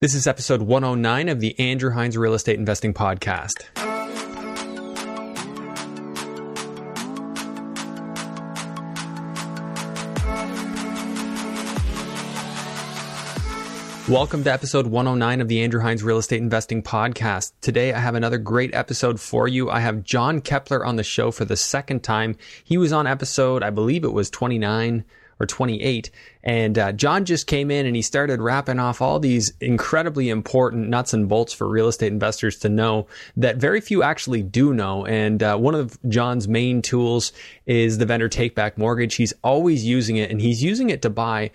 This is episode 109 of the Andrew Hines Real Estate Investing Podcast. Welcome to episode 109 of the Andrew Hines Real Estate Investing Podcast. Today I have another great episode for you. I have Jon Kepler on the show for the second time. He was on episode, I believe it was 29 or 28. And uh, Jon just came in and he started wrapping off all these incredibly important nuts and bolts for real estate investors to know that very few actually do know. And uh, one of Jon's main tools is the vendor take back mortgage. He's always using it and he's using it to buy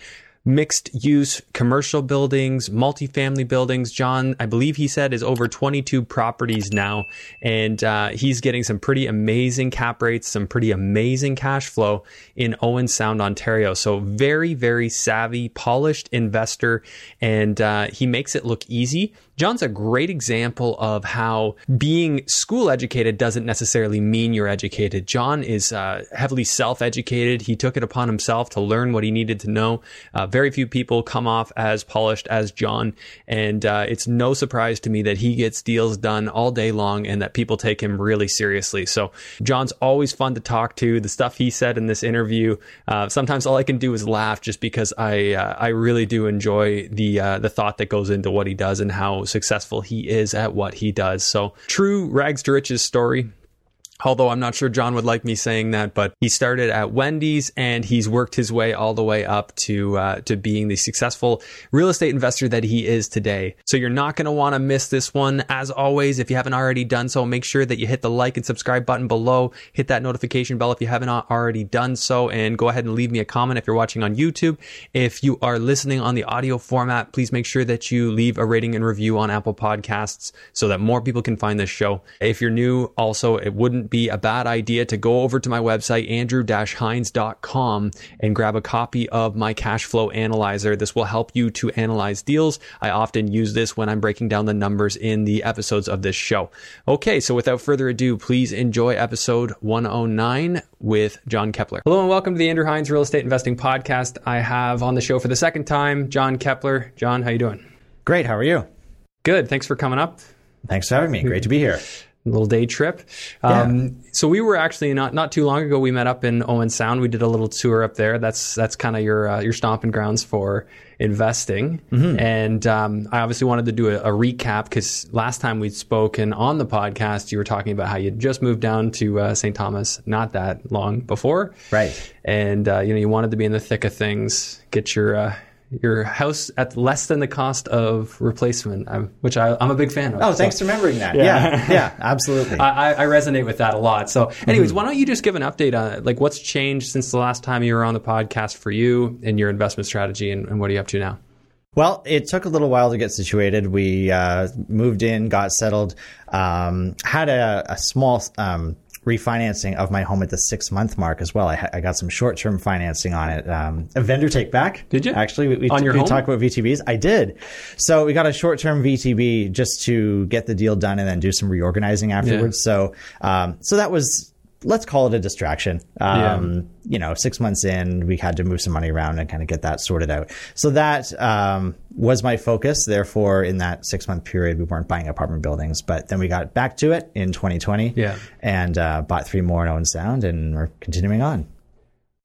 mixed use commercial buildings, multifamily buildings. Jon, I believe he said, is over 22 properties now, and uh, he's getting some pretty amazing cap rates, some pretty amazing cash flow in Owen Sound, Ontario. So, very, very savvy, polished investor, and uh, he makes it look easy. Jon's a great example of how being school educated doesn't necessarily mean you're educated. Jon is uh, heavily self educated. He took it upon himself to learn what he needed to know. Uh, very few people come off as polished as Jon. And uh, it's no surprise to me that he gets deals done all day long and that people take him really seriously. So, Jon's always fun to talk to. The stuff he said in this interview, uh, sometimes all I can do is laugh just because I, uh, I really do enjoy the, uh, the thought that goes into what he does and how successful he is at what he does. So, true rags to riches story. Although I'm not sure Jon would like me saying that, but he started at Wendy's and he's worked his way all the way up to uh, to being the successful real estate investor that he is today. So you're not going to want to miss this one. As always, if you haven't already done so, make sure that you hit the like and subscribe button below. Hit that notification bell if you haven't already done so, and go ahead and leave me a comment if you're watching on YouTube. If you are listening on the audio format, please make sure that you leave a rating and review on Apple Podcasts so that more people can find this show. If you're new, also it wouldn't be a bad idea to go over to my website, andrew-hines.com and grab a copy of my cash flow analyzer. This will help you to analyze deals. I often use this when I'm breaking down the numbers in the episodes of this show. Okay, so without further ado, please enjoy episode 109 with Jon Kepler. Hello and welcome to the Andrew Hines Real Estate Investing Podcast. I have on the show for the second time, Jon Kepler. Jon, how you doing? Great. How are you? Good. Thanks for coming up. Thanks for having me. Great to be here little day trip. Um, yeah. So we were actually not not too long ago. We met up in Owen Sound. We did a little tour up there. That's that's kind of your uh, your stomping grounds for investing. Mm-hmm. And um, I obviously wanted to do a, a recap because last time we'd spoken on the podcast, you were talking about how you just moved down to uh, St. Thomas not that long before, right? And uh, you know you wanted to be in the thick of things, get your uh, your house at less than the cost of replacement, which I, am a big fan of. Oh, thanks so. for remembering that. Yeah, yeah, yeah absolutely. I, I, resonate with that a lot. So, anyways, mm-hmm. why don't you just give an update on like what's changed since the last time you were on the podcast for you and your investment strategy, and, and what are you up to now? Well, it took a little while to get situated. We uh, moved in, got settled, um, had a, a small um, refinancing of my home at the six month mark as well. I, I got some short term financing on it. Um, a vendor take back. Did you? Actually, we, we, on your we home? talked about VTBs. I did. So we got a short term VTB just to get the deal done and then do some reorganizing afterwards. Yeah. So, um, so that was let's call it a distraction. Um, yeah. You know, six months in, we had to move some money around and kind of get that sorted out. So that um, was my focus. Therefore, in that six month period, we weren't buying apartment buildings. But then we got back to it in 2020 yeah. and uh, bought three more in Owen Sound, and we're continuing on.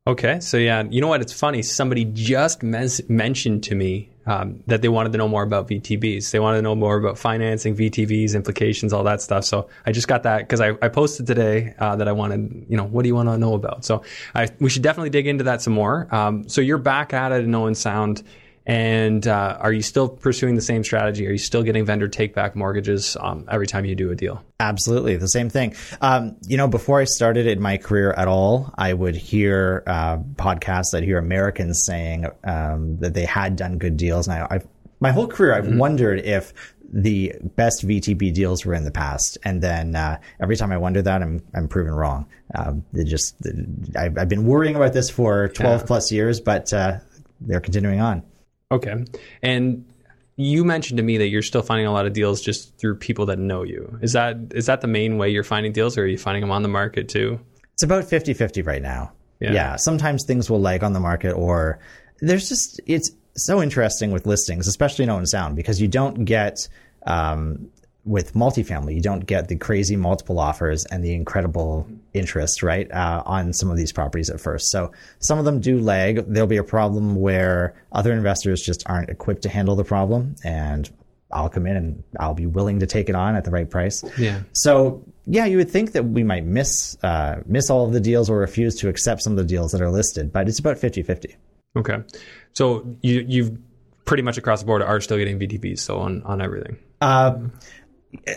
Okay, so yeah, you know what? It's funny. Somebody just mes- mentioned to me um, that they wanted to know more about VTBs. They wanted to know more about financing, VTBs, implications, all that stuff. So I just got that because I, I, posted today uh, that I wanted, you know, what do you want to know about? So I, we should definitely dig into that some more. Um, so you're back at it in Owen Sound. And uh, are you still pursuing the same strategy? Are you still getting vendor take back mortgages um, every time you do a deal? Absolutely, the same thing. Um, you know, before I started in my career at all, I would hear uh, podcasts. I'd hear Americans saying um, that they had done good deals, and I, I've, my whole career, I've mm-hmm. wondered if the best VTB deals were in the past, and then uh, every time I wonder that, I'm I'm proven wrong. Um, just I've, I've, been worrying about this for 12 yeah. plus years, but uh, they're continuing on. Okay. And you mentioned to me that you're still finding a lot of deals just through people that know you. Is that is that the main way you're finding deals or are you finding them on the market too? It's about 50-50 right now. Yeah. yeah. Sometimes things will lag on the market or there's just it's so interesting with listings, especially in Owen Sound, because you don't get um, with multifamily, you don't get the crazy multiple offers and the incredible interest, right, uh, on some of these properties at first. So some of them do lag. There'll be a problem where other investors just aren't equipped to handle the problem, and I'll come in and I'll be willing to take it on at the right price. Yeah. So yeah, you would think that we might miss uh, miss all of the deals or refuse to accept some of the deals that are listed, but it's about 50-50. Okay. So you you've pretty much across the board are still getting VTBs so on on everything. Um,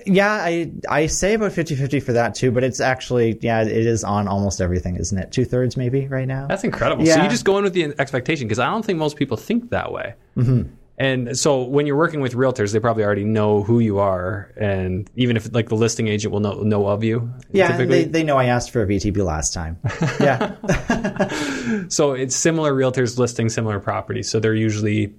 yeah, I I say about 50-50 for that too, but it's actually yeah, it is on almost everything, isn't it? Two thirds maybe right now. That's incredible. Yeah. So you just go in with the expectation because I don't think most people think that way. Mm-hmm. And so when you're working with realtors, they probably already know who you are, and even if like the listing agent will know know of you. yeah, typically. they, they know I asked for a VTB last time. Yeah. so it's similar realtors listing similar properties. So they're usually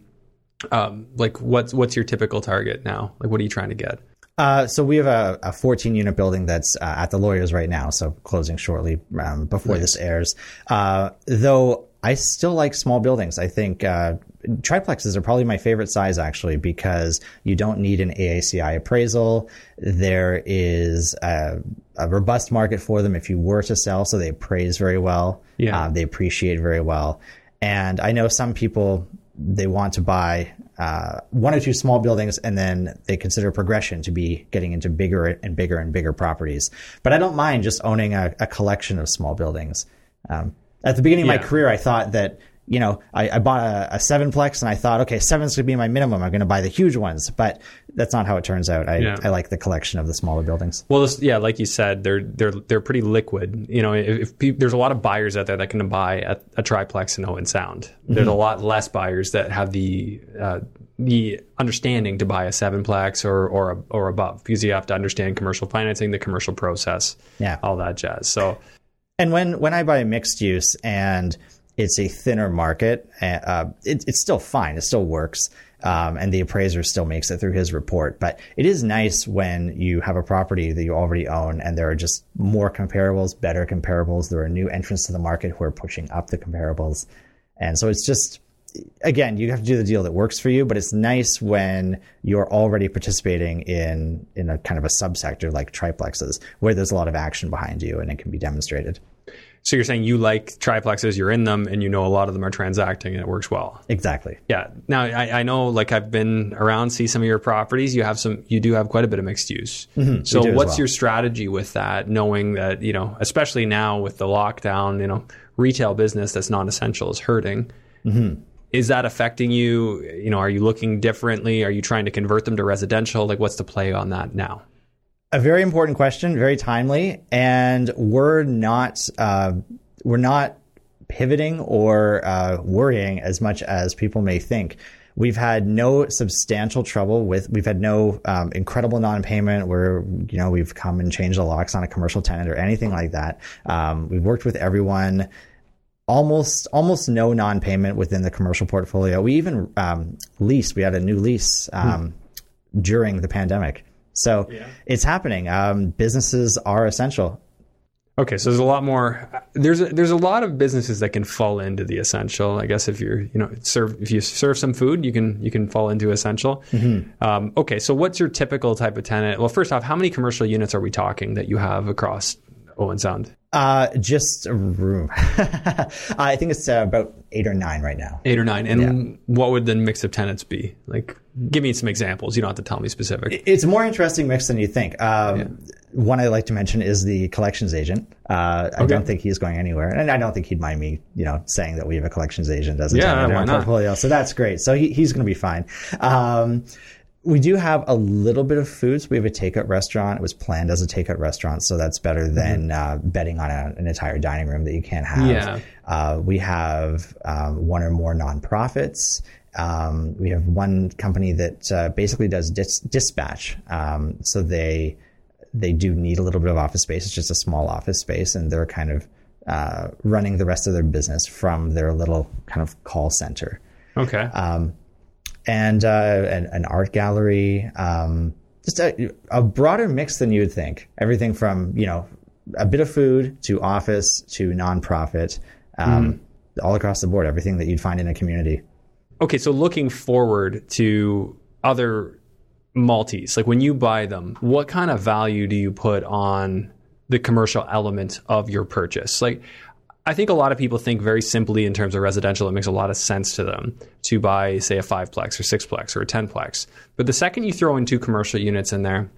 um, like what's what's your typical target now? Like what are you trying to get? Uh, so we have a, a 14 unit building that's uh, at the lawyers right now, so closing shortly um, before this airs. Uh, though I still like small buildings. I think uh, triplexes are probably my favorite size actually because you don't need an AACI appraisal. There is a, a robust market for them if you were to sell, so they appraise very well. Yeah. Uh, they appreciate very well. And I know some people they want to buy uh, one or two small buildings and then they consider progression to be getting into bigger and bigger and bigger properties. But I don't mind just owning a, a collection of small buildings. Um, at the beginning of Yeah. my career, I thought that you know I, I bought a, a sevenplex and I thought, okay, seven's going to be my minimum. I'm going to buy the huge ones, but that's not how it turns out. I, Yeah. I like the collection of the smaller buildings. Well, this, yeah, like you said, they're they're they're pretty liquid. You know, if, if there's a lot of buyers out there that can buy a, a triplex in Owen Sound. There's a lot less buyers that have the uh, the understanding to buy a sevenplex or or a, or above because you have to understand commercial financing, the commercial process, Yeah. all that jazz. So And when when I buy a mixed use and it's a thinner market, uh, it, it's still fine. It still works. Um, and the appraiser still makes it through his report. But it is nice when you have a property that you already own and there are just more comparables, better comparables. There are new entrants to the market who are pushing up the comparables. And so it's just, again, you have to do the deal that works for you, but it's nice when you're already participating in, in a kind of a subsector like triplexes where there's a lot of action behind you and it can be demonstrated. So you're saying you like triplexes, you're in them, and you know a lot of them are transacting, and it works well. Exactly. Yeah. Now I, I know, like I've been around, see some of your properties. You have some, you do have quite a bit of mixed use. So Mm-hmm. as what's well. your strategy with that? Knowing that you know, especially now with the lockdown, you know, retail business that's non-essential is hurting. Mm-hmm. Is that affecting you? You know, are you looking differently? Are you trying to convert them to residential? Like, what's the play on that now? A very important question, very timely, and we're not uh, we're not pivoting or uh, worrying as much as people may think. We've had no substantial trouble with. We've had no um, incredible non-payment where you know we've come and changed the locks on a commercial tenant or anything like that. Um, we've worked with everyone. Almost almost no non-payment within the commercial portfolio. We even um, leased. We had a new lease um, during the pandemic. So it's happening. Um, businesses are essential. Okay, so there's a lot more. There's a, there's a lot of businesses that can fall into the essential. I guess if you're you know serve if you serve some food, you can you can fall into essential. Um, okay, so what's your typical type of tenant? Well, first off, how many commercial units are we talking that you have across Owen Sound? Uh, just a room. I think it's uh, about eight or nine right now. Eight or nine, and what would the mix of tenants be? Like, give me some examples. You don't have to tell me specific. It's a more interesting mix than you think. Um, One I like to mention is the collections agent. Uh, I don't think he's going anywhere, and I don't think he'd mind me, you know, saying that we have a collections agent as a yeah, tenant in our not? portfolio. So that's great. So he, he's going to be fine. Um, we do have a little bit of foods. We have a takeout restaurant. It was planned as a takeout restaurant, so that's better than uh, betting on a, an entire dining room that you can't have. Yeah. Uh, we have um, one or more nonprofits. Um, we have one company that uh, basically does dis- dispatch. Um, so they they do need a little bit of office space. It's just a small office space, and they're kind of uh, running the rest of their business from their little kind of call center Okay. And uh, an, an art gallery. Um, just a, a broader mix than you would think. Everything from you know a bit of food to office to nonprofit, um, all across the board. Everything that you'd find in a community. okay, so looking forward to other multis, like when you buy them, what kind of value do you put on the commercial element of your purchase? Like, I think a lot of people think very simply in terms of residential. It makes a lot of sense to them to buy, say, a fiveplex or sixplex or a tenplex. But the second you throw in two commercial units in there,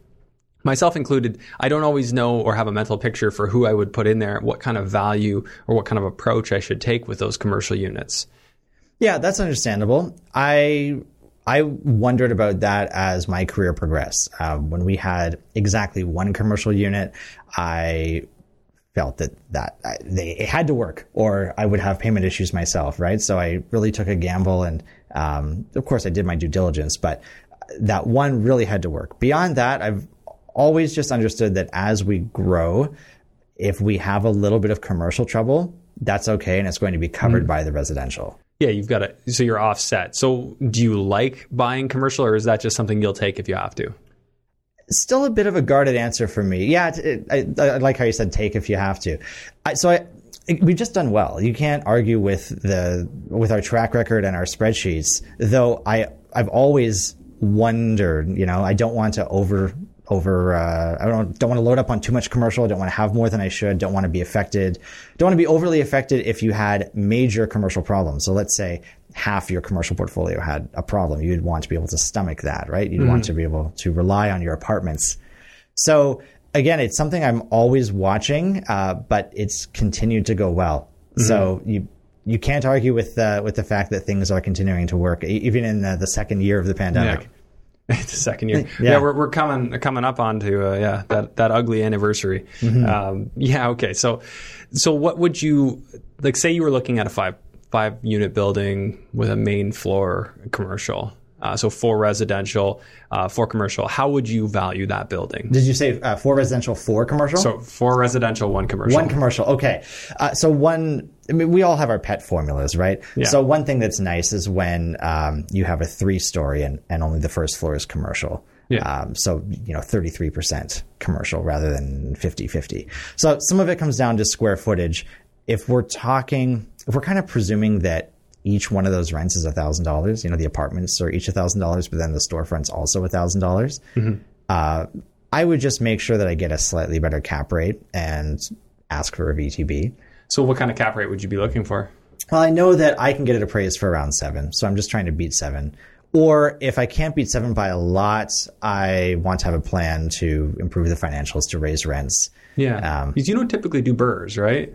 myself included, I don't always know or have a mental picture for who I would put in there, what kind of value or what kind of approach I should take with those commercial units. Yeah, that's understandable. I I wondered about that as my career progressed. Um, when we had exactly one commercial unit, I felt that that I, they it had to work, or I would have payment issues myself, right? So I really took a gamble, and um, of course I did my due diligence, but that one really had to work. Beyond that, I've always just understood that as we grow, if we have a little bit of commercial trouble, that's okay, and it's going to be covered mm. by the residential. Yeah, you've got it. So you're offset. So do you like buying commercial, or is that just something you'll take if you have to? Still a bit of a guarded answer for me. Yeah, it, I, I, like how you said take if you have to. I, so I, we've just done well. You can't argue with the with our track record and our spreadsheets. Though I I've always wondered, you know, I don't want to over over uh, I don't don't want to load up on too much commercial. Don't want to have more than I should. Don't want to be affected. Don't want to be overly affected if you had major commercial problems. So let's say half your commercial portfolio had a problem. You'd want to be able to stomach that, right? You'd mm-hmm. want to be able to rely on your apartments. So again, it's something I'm always watching, uh, but it's continued to go well. Mm-hmm. So you you can't argue with uh, with the fact that things are continuing to work, even in the, the second year of the pandemic. Yeah. the second year. Yeah, yeah we're, we're coming coming up onto uh, yeah that that ugly anniversary. Mm-hmm. Um, yeah, okay. So so what would you like? Say you were looking at a five five unit building with a main floor commercial. Uh, so four residential, uh, four commercial. How would you value that building? Did you say uh, four residential, four commercial? So four residential, one commercial. One commercial. Okay. Uh, so one. I mean, we all have our pet formulas, right? Yeah. So one thing that's nice is when um, you have a three story and, and only the first floor is commercial. Yeah. Um, so, you know, 33% commercial rather than 50 50. So some of it comes down to square footage. If we're talking, if we're kind of presuming that each one of those rents is thousand dollars. You know, the apartments are each thousand dollars, but then the storefront's also thousand dollars. Mm-hmm. Uh, I would just make sure that I get a slightly better cap rate and ask for a VTB. So, what kind of cap rate would you be looking for? Well, I know that I can get it appraised for around seven, so I'm just trying to beat seven. Or if I can't beat seven by a lot, I want to have a plan to improve the financials to raise rents. Yeah, um, because you don't typically do burrs, right?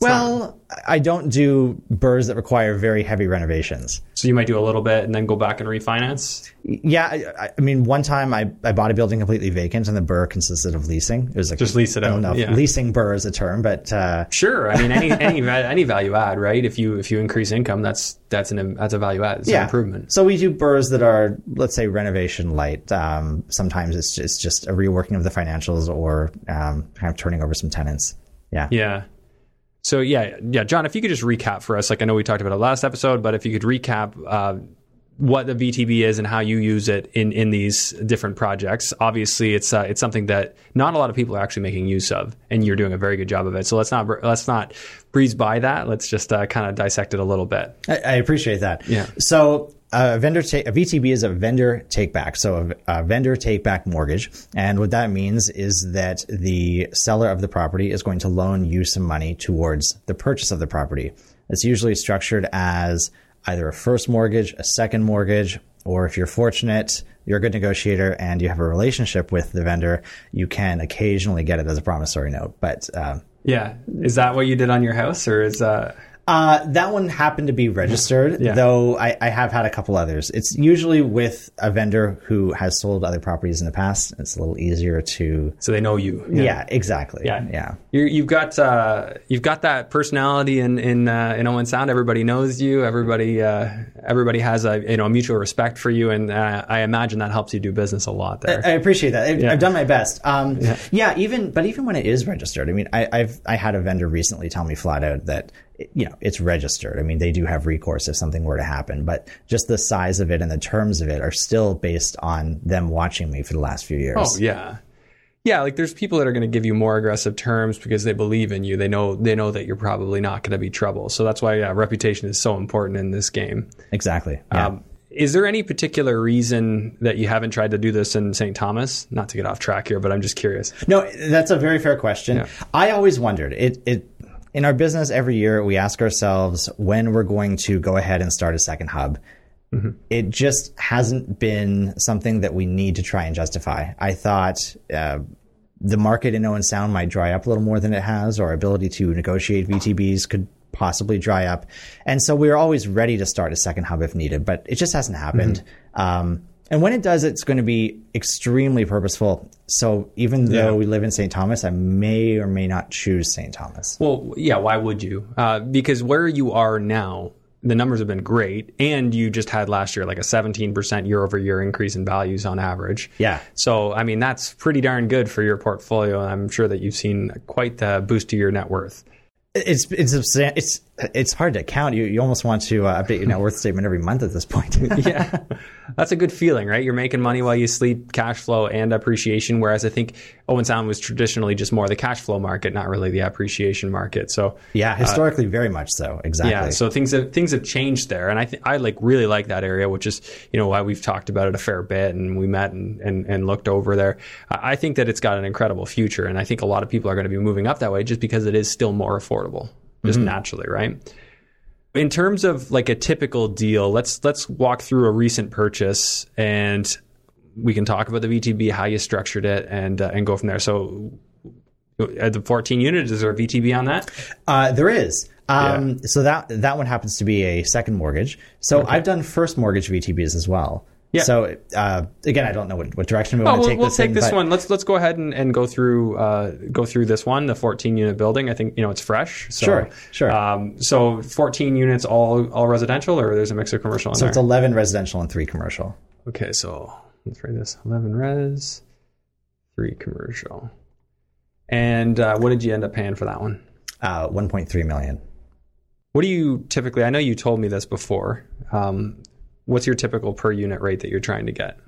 Well, I don't do burrs that require very heavy renovations. So you might do a little bit and then go back and refinance. Yeah, I, I mean, one time I, I bought a building completely vacant, and the burr consisted of leasing. It was like just lease it out. Yeah. Leasing burr is a term, but uh, sure. I mean, any any any value add, right? If you if you increase income, that's that's an that's a value add. It's yeah. an improvement. So we do burrs that are let's say renovation light. Um, sometimes it's just, it's just a reworking of the financials or um, kind of turning over some tenants. Yeah. Yeah. So yeah, yeah, Jon, if you could just recap for us, like I know we talked about it last episode, but if you could recap uh, what the VTB is and how you use it in, in these different projects. Obviously, it's uh, it's something that not a lot of people are actually making use of, and you're doing a very good job of it. So let's not let's not breeze by that. Let's just uh, kind of dissect it a little bit. I, I appreciate that. Yeah. So a vendor ta- a VTB is a vendor take back, so a, a, vendor take back mortgage, and what that means is that the seller of the property is going to loan you some money towards the purchase of the property. It's usually structured as either a first mortgage, a second mortgage, or if you're fortunate, you're a good negotiator and you have a relationship with the vendor, you can occasionally get it as a promissory note. But uh, yeah, is that what you did on your house, or is uh uh, that one happened to be registered, yeah. though I, I, have had a couple others. It's usually with a vendor who has sold other properties in the past. It's a little easier to. So they know you. Yeah, yeah exactly. Yeah, yeah. you have got uh, you've got that personality in in uh, in Owen Sound. Everybody knows you. Everybody uh, everybody has a you know a mutual respect for you, and uh, I imagine that helps you do business a lot there. I, I appreciate that. I've, yeah. I've, done my best. Um, yeah. yeah, even but even when it is registered, I mean, I, I've I had a vendor recently tell me flat out that you know, it's registered. I mean, they do have recourse if something were to happen, but just the size of it and the terms of it are still based on them watching me for the last few years. Oh, yeah. Yeah, like there's people that are going to give you more aggressive terms because they believe in you. They know they know that you're probably not going to be trouble. So that's why yeah, reputation is so important in this game. Exactly. Yeah. Um, is there any particular reason that you haven't tried to do this in St. Thomas? Not to get off track here, but I'm just curious. No, that's a very fair question. I always wondered it. It in our business every year we ask ourselves when we're going to go ahead and start a second hub. It just hasn't been something that we need to try and justify. I thought uh, the market in Owen Sound might dry up a little more than it has. Or our ability to negotiate VTBs could possibly dry up, and so we are always ready to start a second hub if needed. But it just hasn't happened. Um, and when it does, it's going to be extremely purposeful. So even though we live in St. Thomas, I may or may not choose St. Thomas. Well, yeah, why would you? Uh, because where you are now, the numbers have been great, and you just had last year like a 17% year over year increase in values on average. Yeah. So, I mean, that's pretty darn good for your portfolio. And I'm sure that you've seen quite the boost to your net worth. It's it's it's it's hard to count. You you almost want to uh, update your net worth statement every month at this point. yeah. That's a good feeling, right? You're making money while you sleep, cash flow and appreciation. Whereas I think Owen Sound was traditionally just more the cash flow market, not really the appreciation market. So, yeah, historically, very much so. Exactly. yeah, so things have things have changed there, and I th- I like really like that area, which is you know why we've talked about it a fair bit, and we met and and, and looked over there. I I think that it's got an incredible future, and I think a lot of people are going to be moving up that way just because it is still more affordable, just naturally, right? In terms of like a typical deal, let's let's walk through a recent purchase, and we can talk about the VTB, how you structured it, and uh, and go from there. So. At the 14 units, is there a VTB on that? Uh, there is. Um, So that that one happens to be a second mortgage. So I've done first mortgage VTBs as well. Yeah. So uh, again, I don't know what, what direction we Oh, want to we'll, take we'll this take in, this one. Let's let's go ahead and, and go through uh, go through this one, the 14 unit building. I think you know it's fresh. So, Sure, sure. Um, so 14 units, all all residential, or there's a mix of commercial in So there. it's 11 residential and three commercial. okay, so let's write this: 11 res, three commercial. And uh, what did you end up paying for that one? Uh, 1.3 million. What do you typically? I know you told me this before. Um, what's your typical per unit rate that you're trying to get?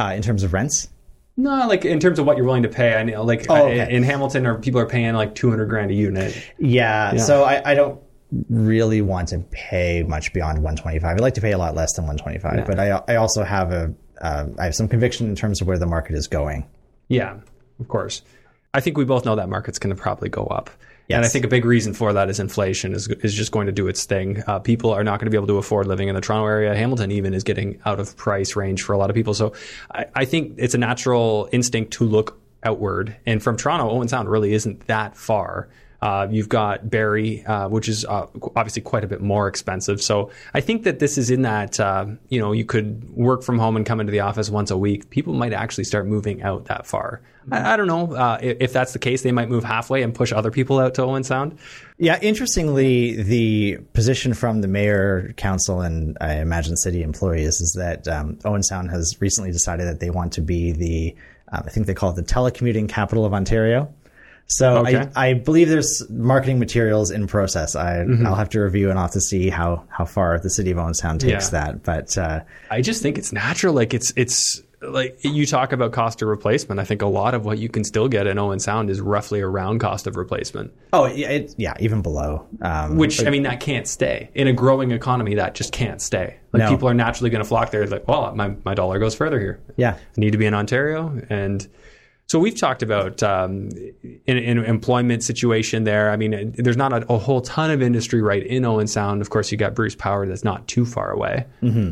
Uh, in terms of rents, No, like in terms of what you're willing to pay. I know, like Oh, okay. in Hamilton, or people are paying like 200 grand a unit. yeah. So I, I don't really want to pay much beyond 125. I'd like to pay a lot less than 125, but I I also have a uh, I have some conviction in terms of where the market is going. Yeah, of course. I think we both know that market's going to probably go up. And I think a big reason for that is inflation is, is just going to do its thing. Uh, people are not going to be able to afford living in the Toronto area. Hamilton even is getting out of price range for a lot of people. So I, I think it's a natural instinct to look outward. And from Toronto, Owen Sound really isn't that far. Uh, you've got Barrie, uh, which is uh, obviously quite a bit more expensive. So I think that this is in that, uh, you know, you could work from home and come into the office once a week. People might actually start moving out that far. I, I don't know. Uh, if, if that's the case, they might move halfway and push other people out to Owen Sound. Yeah, interestingly, the position from the mayor, council, and I imagine city employees is that um, Owen Sound has recently decided that they want to be the, um, I think they call it the telecommuting capital of Ontario. So Okay. I, I believe there's marketing materials in process. I, I'll have to review and I'll have to see how, how far the city of Owen Sound takes Yeah. that. But uh, I just think it's natural. Like it's it's like you talk about cost of replacement. I think a lot of what you can still get in Owen Sound is roughly around cost of replacement. oh yeah, it, yeah, even below. Um, Which I mean, that can't stay in a growing economy. That just can't stay. Like No. people are naturally going to flock there. Like, well, my my dollar goes further here. yeah, I need to be in Ontario. And so we've talked about um, in an employment situation there. I mean, there's not a, a whole ton of industry right in Owen Sound. Of course, you got Bruce Power that's not too far away.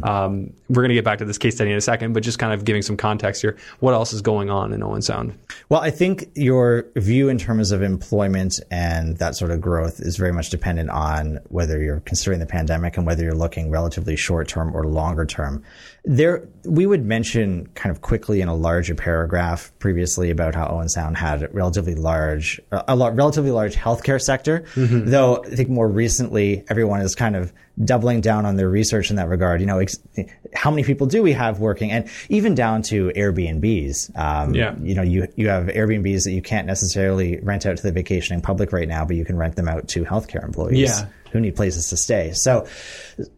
Um, we're going to get back to this case study in a second, but just kind of giving some context here. What else is going on in Owen Sound? Well, I think your view in terms of employment and that sort of growth is very much dependent on whether you're considering the pandemic and whether you're looking relatively short term or longer term. There, we would mention kind of quickly in a larger paragraph previously about how Owen Sound had a relatively large, a lot, relatively large healthcare sector. Mm-hmm. Though I think more recently, everyone is kind of doubling down on their research in that regard. You know, ex- how many people do we have working, and even down to Airbnbs. Um, Yeah. You know, you you have Airbnbs that you can't necessarily rent out to the vacationing public right now, but you can rent them out to healthcare employees. Yeah. Who need places to stay? So,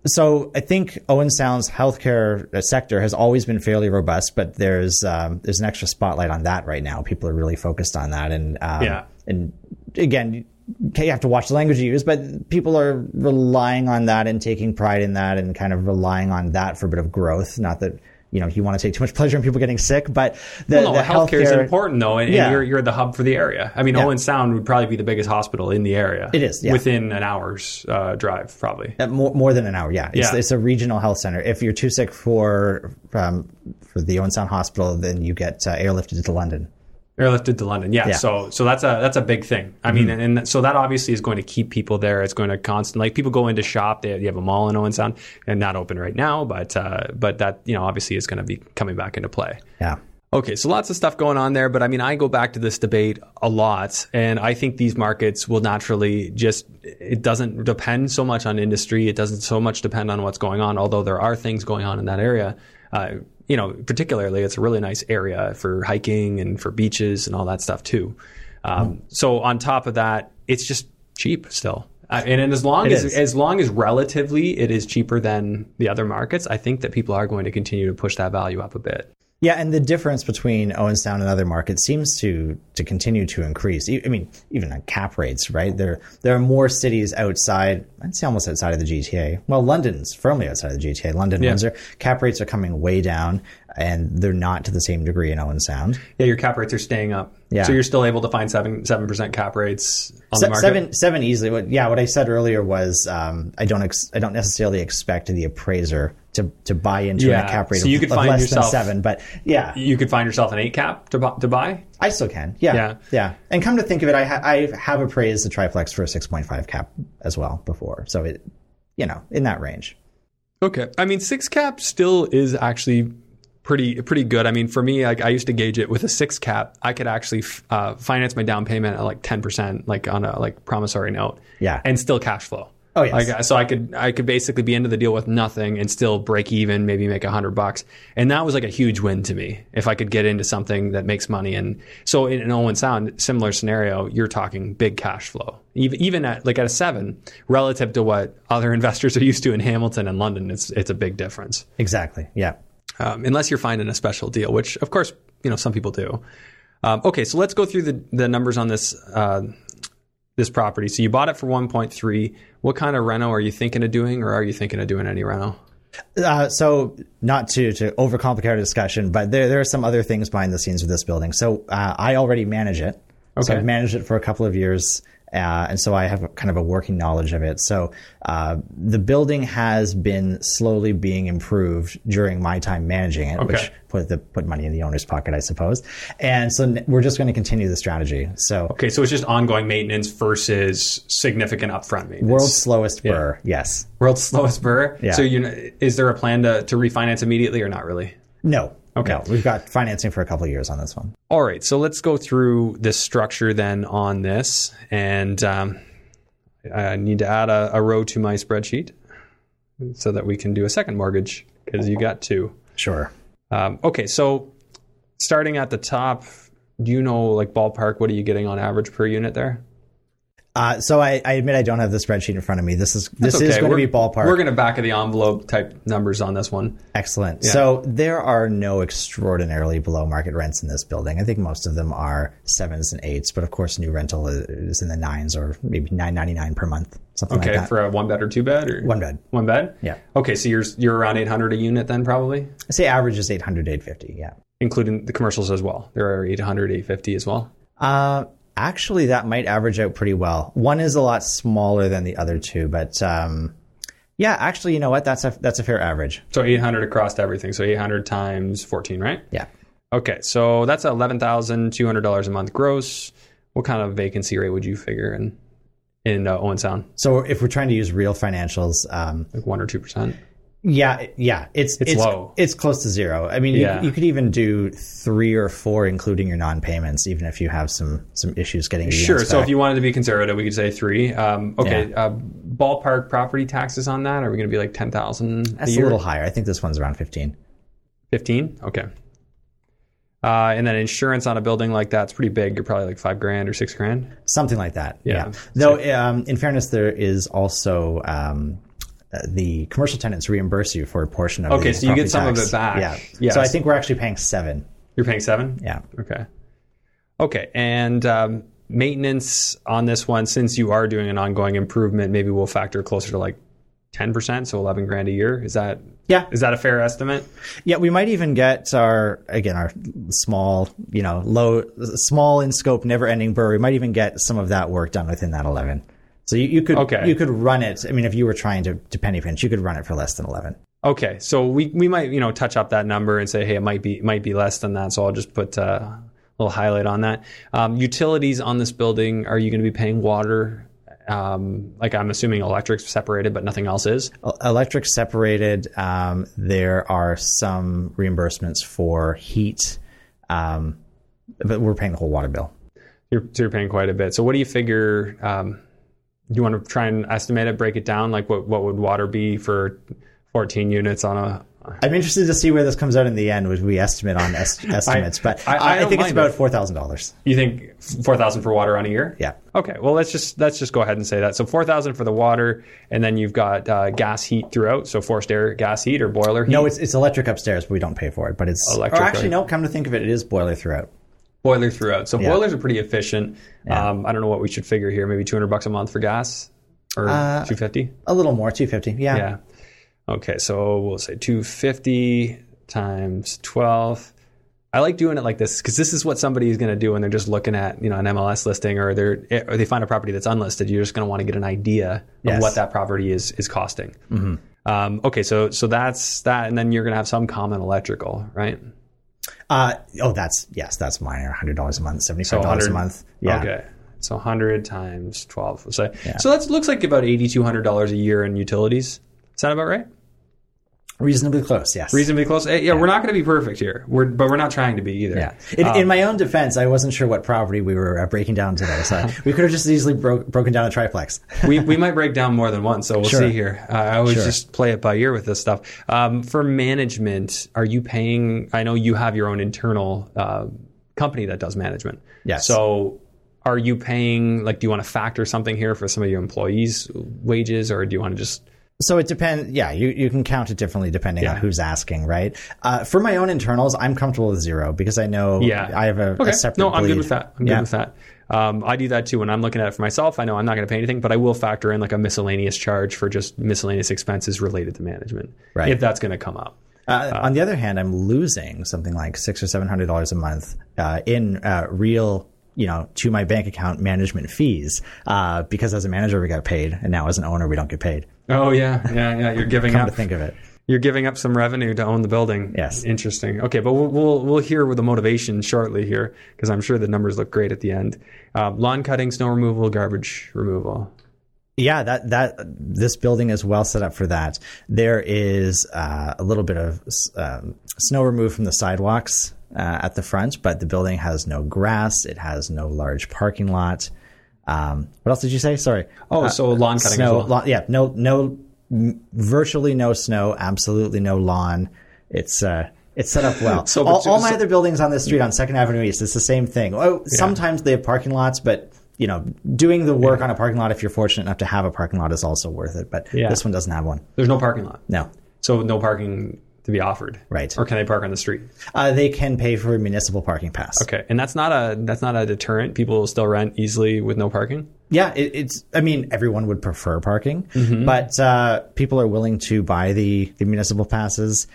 so I think Owen Sound's healthcare uh, sector has always been fairly robust, but there's um, there's an extra spotlight on that right now. People are really focused on that, and um, Yeah. and again, you have to watch the language you use, but people are relying on that and taking pride in that, and kind of relying on that for a bit of growth. Not that you know you want to take too much pleasure in people getting sick, but the, Well, no, the healthcare is important though, and, and you're you're the hub for the area. I mean, Owen Sound would probably be the biggest hospital in the area. It is, yeah. within an hour's uh, drive, probably. Uh, More, more than an hour, yeah. It's, Yeah. it's a regional health center. If you're too sick for um, for the Owen Sound Hospital, then you get uh, airlifted to London. Airlifted to London, yeah. Yeah. Mm-hmm. So, so that's a that's a big thing. I mean, and, and so that obviously is going to keep people there. It's going to constant like people go into shop. They, you have a mall in Owen Sound, and not open right now, but uh, but that you know obviously is going to be coming back into play. Yeah. Okay, so lots of stuff going on there, but I mean, I go back to this debate a lot, and I think these markets will naturally just, it doesn't depend so much on industry. It doesn't so much depend on what's going on, although there are things going on in that area. Uh, you know, particularly, it's a really nice area for hiking and for beaches and all that stuff too. Um, So on top of that, it's just cheap still. Uh, and, and as long It as is. as long as relatively it is cheaper than the other markets, I think that people are going to continue to push that value up a bit. Yeah, and the difference between Owen Sound and other markets seems to to continue to increase. I mean, even on cap rates, right? There there are more cities outside. I'd say almost outside of the GTA. Well, London's firmly outside of the GTA. London, Yeah. Windsor. Cap rates are coming way down, and they're not to the same degree in Owen Sound. Yeah, your cap rates are staying up. Yeah. So you're still able to find seven seven percent cap rates on the market. seven seven easily. What, yeah, what I said earlier was um, I don't ex- I don't necessarily expect the appraiser to to buy into Yeah, a cap rate so of, you could of find less yourself- than seven. But yeah, You could find yourself an eight cap to, bu- to buy. I still can. Yeah. Yeah. Yeah. And come to think of it, I, ha- I have appraised the triplex for a 6.5 cap as well before. So it, you know, in that range. Okay. I mean, six cap still is actually pretty pretty good. I mean, for me, like I used to gauge it with a six cap. I could actually f- uh, finance my down payment at like ten percent, like on a like promissory note. Yeah. And still cash flow. Oh, yes. Like, so I could I could basically be into the deal with nothing and still break even, maybe make a hundred bucks, and that was like a huge win to me if I could get into something that makes money. And so in an Owen Sound, similar scenario, you're talking big cash flow, even even at like at a seven relative to what other investors are used to in Hamilton and London. It's it's a big difference, Exactly. Yeah. Um, unless you're finding a special deal, which of course you know some people do. Um, okay, so let's go through the the numbers on this. Uh, this property. So you bought it for 1.3. What kind of reno are you thinking of doing, or are you thinking of doing any reno? Uh, so not to, to overcomplicate our discussion, but there, there are some other things behind the scenes with this building. So uh, I already manage it. Okay. So I've managed it for a couple of years. Uh, and so I have kind of a working knowledge of it. So uh, the building has been slowly being improved during my time managing it, Okay. which put the put money in the owner's pocket, I suppose. And so we're just going to continue the strategy. So Okay, so it's just ongoing maintenance versus significant upfront maintenance. world's slowest burr, yes. world's slowest burr. Yeah. So you know, is there a plan to, to refinance immediately or not really? No. Okay. No, we've got financing for a couple of years on this one. All right, so let's go through this structure then on this, and um, I need to add a, a row to my spreadsheet so that we can do a second mortgage because you got two. Sure. Um, okay, so starting at the top, do you know like ballpark? What are you getting on average per unit there? Uh, so I, I admit I don't have the spreadsheet in front of me. This is this That's is going to We're- be ballpark. We're going to back of the envelope type numbers on this one. Excellent. So there are no extraordinarily below market rents in this building. I think most of them are sevens and eights, but of course, new rental is in the nines or maybe nine ninety nine per month, something Okay, like that. for a one bed or two bed or One bed. One bed. Yeah. Okay, so you're you're around 800 a unit then probably, I say average is 800, 850. Yeah. including the commercials as well. There are 800, 850 as well. Uh, actually, that might average out pretty well. One is a lot smaller than the other two, but um, yeah, actually, you know what? That's a that's a fair average. So 800 across everything. So 800 times 14, right? Yeah. Okay, so that's $11,200 a month gross. What kind of vacancy rate would you figure in in uh, Owen Sound? So if we're trying to use real financials, um, Like 1 or 2%? Yeah, yeah, it's It's low. It's close to zero. I mean, you, Yeah. you could even do three or four, including your non-payments, even if you have some some issues getting. Sure. So back. if you wanted to be conservative, we could say 3. Um, okay, Yeah. uh, ballpark property taxes on that? Are we going to be like ten thousand a That's a year? little higher. I think this one's around 15. Fifteen. Okay. Uh, and then insurance on a building like that's pretty big. You're probably like five grand or six grand. Something like that. Yeah. Yeah. Though, um, in fairness, there is also um, the commercial tenants reimburse you for a portion of Okay, the so you get some of it back. Yeah. Yes. So I think we're actually paying seven. You're paying seven. Yeah. Okay. Okay. And um, maintenance on this one, since you are doing an ongoing improvement, maybe we'll factor closer to like ten percent, so eleven grand a year. Is that Yeah. is that a fair estimate? Yeah, we might even get our again our small, you know, low, small in scope, never-ending burr. We might even get some of that work done within that eleven. So you, you could Okay. you could run it. I mean, if you were trying to, to penny pinch, you could run it for less than eleven. Okay, so we, we might you know touch up that number and say hey it might be it might be less than that. So I'll just put uh, a little highlight on that. Um, utilities on this building are you going to be paying water? Um, like I'm assuming electric's separated, but nothing else is. El- Electric separated. Um, there are some reimbursements for heat, um, but we're paying the whole water bill. You're, so you're paying quite a bit. So what do you figure? Um, you want to try and estimate it, break it down? Like what what would water be for 14 units on a? I'm interested to see where this comes out in the end. Would we estimate on est- estimates? but I- I, I think it's about four thousand dollars. You think 4,000 for water on a year? Yeah. Okay. Well, let's just let's just go ahead and say that. So 4,000 for the water, and then you've got uh, gas heat throughout. So forced air gas heat or boiler heat. No, it's it's electric upstairs, but we don't pay for it. But it's Electric, Or actually, right. no. Come to think of it, it is boiler throughout. Boiler throughout. So Yeah. boilers are pretty efficient. Um, I don't know what we should figure here. Maybe 200 bucks a month for gas, or Uh, 250. A little more, two fifty. Yeah. Yeah. Okay, so we'll say 250 times 12. I like doing it like this because this is what somebody is going to do when they're just looking at you know an MLS listing or they're or they find a property that's unlisted. You're just going to want to get an idea of Yes. what that property is is costing. Um, okay, so so that's that, and then you're going to have some common electrical, right? Uh, oh, that's yes, that's minor. Hundred dollars a month, seventy five dollars a month. Yeah. Okay. So 100 times 12. We'll say. Yeah. So that looks like about $8,200 a year in utilities. Is that about right? Reasonably close. Yes. Reasonably close. Eh, yeah, we're not going to be perfect here. We're, but we're not trying to be either. yeah. In, Um, in my own defense, I wasn't sure what property we were uh, breaking down today, so we could have just easily broke, broken down a triplex. we, we might break down more than one, so we'll Sure. see here. Uh, I always Sure. just play it by ear with this stuff. Um, for management, are you paying? I know you have your own internal uh, company that does management. Yes. So, are you paying? Like, do you want to factor something here for some of your employees' wages, or do you want to just? So it depends. Yeah, you, you can count it differently depending Yeah. on who's asking, right? Uh, for my own internals, I'm comfortable with zero because I know Yeah. I have a, Okay. a separate. no, I'm good with that. I'm Yeah. good with that. Um, I do that too when I'm looking at it for myself. I know I'm not going to pay anything, but I will factor in like a miscellaneous charge for just miscellaneous expenses related to management, Right. if that's going to come up. Uh, on the other hand, I'm losing something like six or seven hundred dollars a month uh, in uh, real, you know, to my bank account management fees uh, because as a manager we got paid, and now as an owner we don't get paid. Oh yeah, yeah, yeah. You're giving Come up. to think of it, You're giving up some revenue to own the building. Yes. Interesting. Okay, but we'll we'll, we'll hear with the motivation shortly here because I'm sure the numbers look great at the end. Uh, lawn cutting, snow removal, garbage removal. yeah, that that this building is well set up for that. There is uh, a little bit of um, snow removed from the sidewalks uh, at the front, but the building has no grass. It has no large parking lot. Um, what else did you say? Sorry. Oh, so lawn cutting snow, well. lawn- yeah, no, no, m- virtually no snow, absolutely no lawn. It's uh, it's set up well. So, all, all my so- other buildings on this street on Second Avenue East, it's the same thing. Oh, sometimes they have parking lots, but you know, doing the work on a parking lot, if you're fortunate enough to have a parking lot, is also worth it. But Yeah. this one doesn't have one. There's no parking lot, No, so no parking to be offered. Right. Or can they park on the street? uh, they can pay for a municipal parking pass. Okay, and that's not a that's not a deterrent. People will still rent easily with no parking. Yeah, it, it's. I mean, everyone would prefer parking, Mm-hmm. but uh, people are willing to buy the the municipal passes.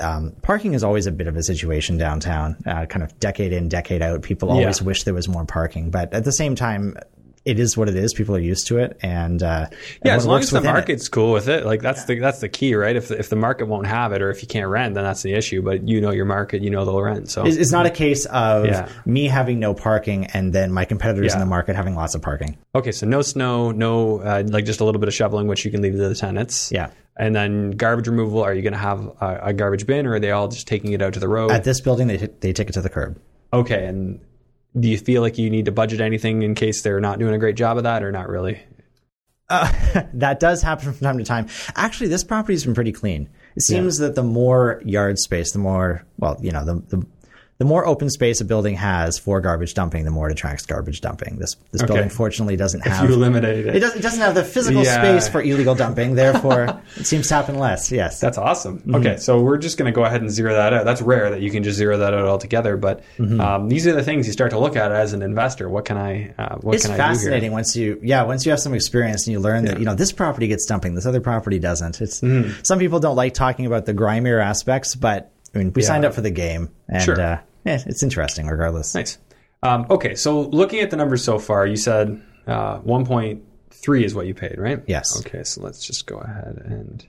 Um, parking is always a bit of a situation downtown. Uh, kind of decade in, decade out, people always Yeah. wish there was more parking, but at the same time, it is what it is. People are used to it, and uh, Yeah, as long as the within it. market's cool with it, like that's the that's the key, right? If the, if the market won't have it, or if you can't rent, then that's the issue. But you know your market, you know they'll rent. So It's, it's not a case of Yeah. me having no parking and then my competitors Yeah. in the market having lots of parking. okay, so no snow, no uh, like just a little bit of shoveling, which you can leave to the tenants. Yeah. and then garbage removal. Are you going to have a, a garbage bin, or are they all just taking it out to the road? At this building, they, t- they take it to the curb. okay, and do you feel like you need to budget anything in case they're not doing a great job of that, or not really? Uh, that does happen from time to time. Actually, this property's been pretty clean. It seems that the more yard space, the more well, you know, the, the the more open space a building has for garbage dumping, the more it attracts garbage dumping. This this Okay. building fortunately doesn't have you eliminate it. it doesn't, it doesn't have the physical Yeah. space for illegal dumping. Therefore, it seems to happen less. Yes. That's awesome. Mm-hmm. Okay, so we're just going to go ahead and zero that out. That's rare that you can just zero that out altogether. But Mm-hmm. um, these are the things you start to look at as an investor. What can I? Uh, what it's can I fascinating do here? once you yeah once you have some experience and you learn that you know this property gets dumping this other property doesn't it's some people don't like talking about the grimier aspects but i mean we Yeah. signed up for the game and Sure. uh, yeah, it's interesting regardless Nice. Um, okay, so looking at the numbers so far, you said uh, 1.3 is what you paid, right? Yes. Okay, so let's just go ahead and.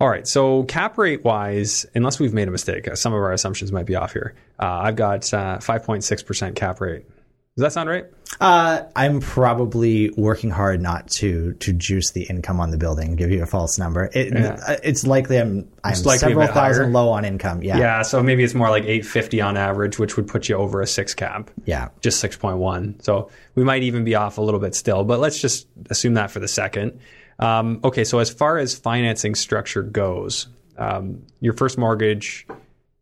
All right, so cap rate wise, unless we've made a mistake, uh, some of our assumptions might be off here. Uh, I've got uh, 5.6% cap rate. Does that sound right? uh, i'm probably working hard not to to juice the income on the building give you a false number it, Yeah. uh, it's likely i'm i'm likely several higher. thousand low on income yeah Yeah, so maybe it's more like 850 on average, which would put you over a six cap. yeah just 6.1. So we might even be off a little bit still, but let's just assume that for the second. Um, okay, so as far as financing structure goes, um, your first mortgage,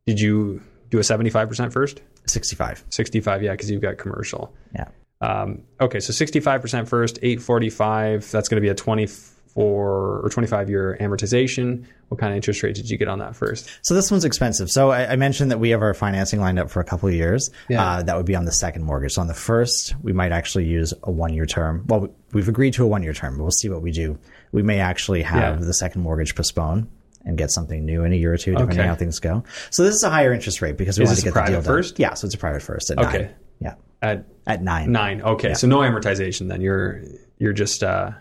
did you do a 75% first? 65 65, yeah, because you've got commercial. yeah Um, okay, so 65% first, 845, that's going to be a 24 or 25 year amortization. What kind of interest rate did you get on that first? So this one's expensive. So I, I mentioned that we have our financing lined up for a couple of years. Yeah. Uh, that would be on the second mortgage. So on the first, we might actually use a one-year term. Well, we- we've agreed to a one-year term, but we'll see what we do. We may actually have Yeah. the second mortgage postpone and get something new in a year or two, depending Okay. on how things go. So this is a higher interest rate because we Is want to a get the deal private done. first? Yeah, so it's a private first at Okay. nine. Yeah, At at nine. nine. Okay, so no amortization then. You're you're just uh,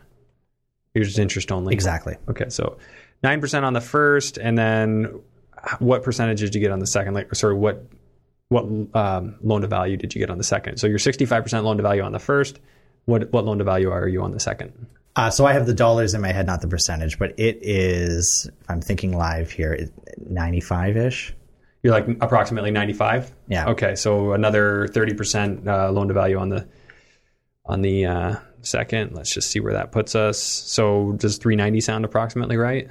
you're just interest only. Exactly. Okay, so nine percent on the first, and then what percentage did you get on the second? Like, sorry, what what um, loan to value did you get on the second? So you're sixty five percent loan to value on the first. What what loan to value are you on the second? Uh, so I have the dollars in my head, not the percentage, but it is. if I'm thinking live here, ninety-five ish. You're like approximately ninety five. Yeah. Okay, so another thirty percent uh, loan to value on the on the uh, second. Let's just see where that puts us. So does three ninety sound approximately right?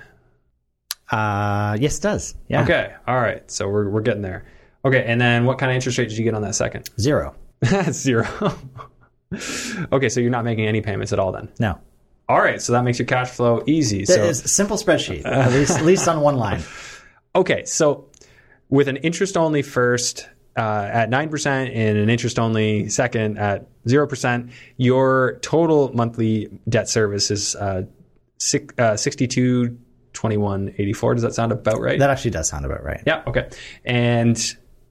Uh, yes, it does. Yeah. Okay. All right. So we're we're getting there. Okay. And then what kind of interest rate did you get on that second? Zero. That's zero. okay. So you're not making any payments at all then. No. All right. So that makes your cash flow easy. So it's a simple spreadsheet, at least at least on one line. okay. So with an interest only first uh, at nine percent and an interest only second at zero percent, your total monthly debt service is uh, six, uh, sixty two twenty one eighty four. Does that sound about right? That actually does sound about right. Yeah. Okay. And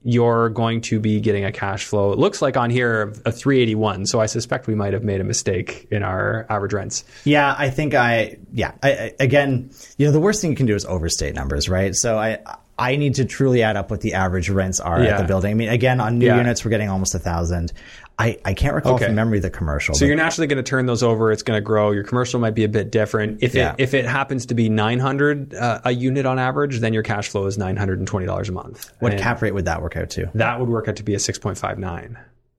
you're going to be getting a cash flow. It looks like on here a 381. So I suspect we might have made a mistake in our average rents. Yeah, I think I yeah. I, I, again, you know, the worst thing you can do is overstate numbers, right? So I I need to truly add up what the average rents are Yeah. at the building. I mean, again, on new Yeah. units, we're getting almost a thousand. I, I can't recall Okay. from memory the commercial. So you're naturally going to turn those over. It's going to grow. Your commercial might be a bit different. If Yeah. it if it happens to be 900 uh, a unit on average, then your cash flow is 920 dollars a month. what And cap rate would that work out to? That would work out to be a 6.59.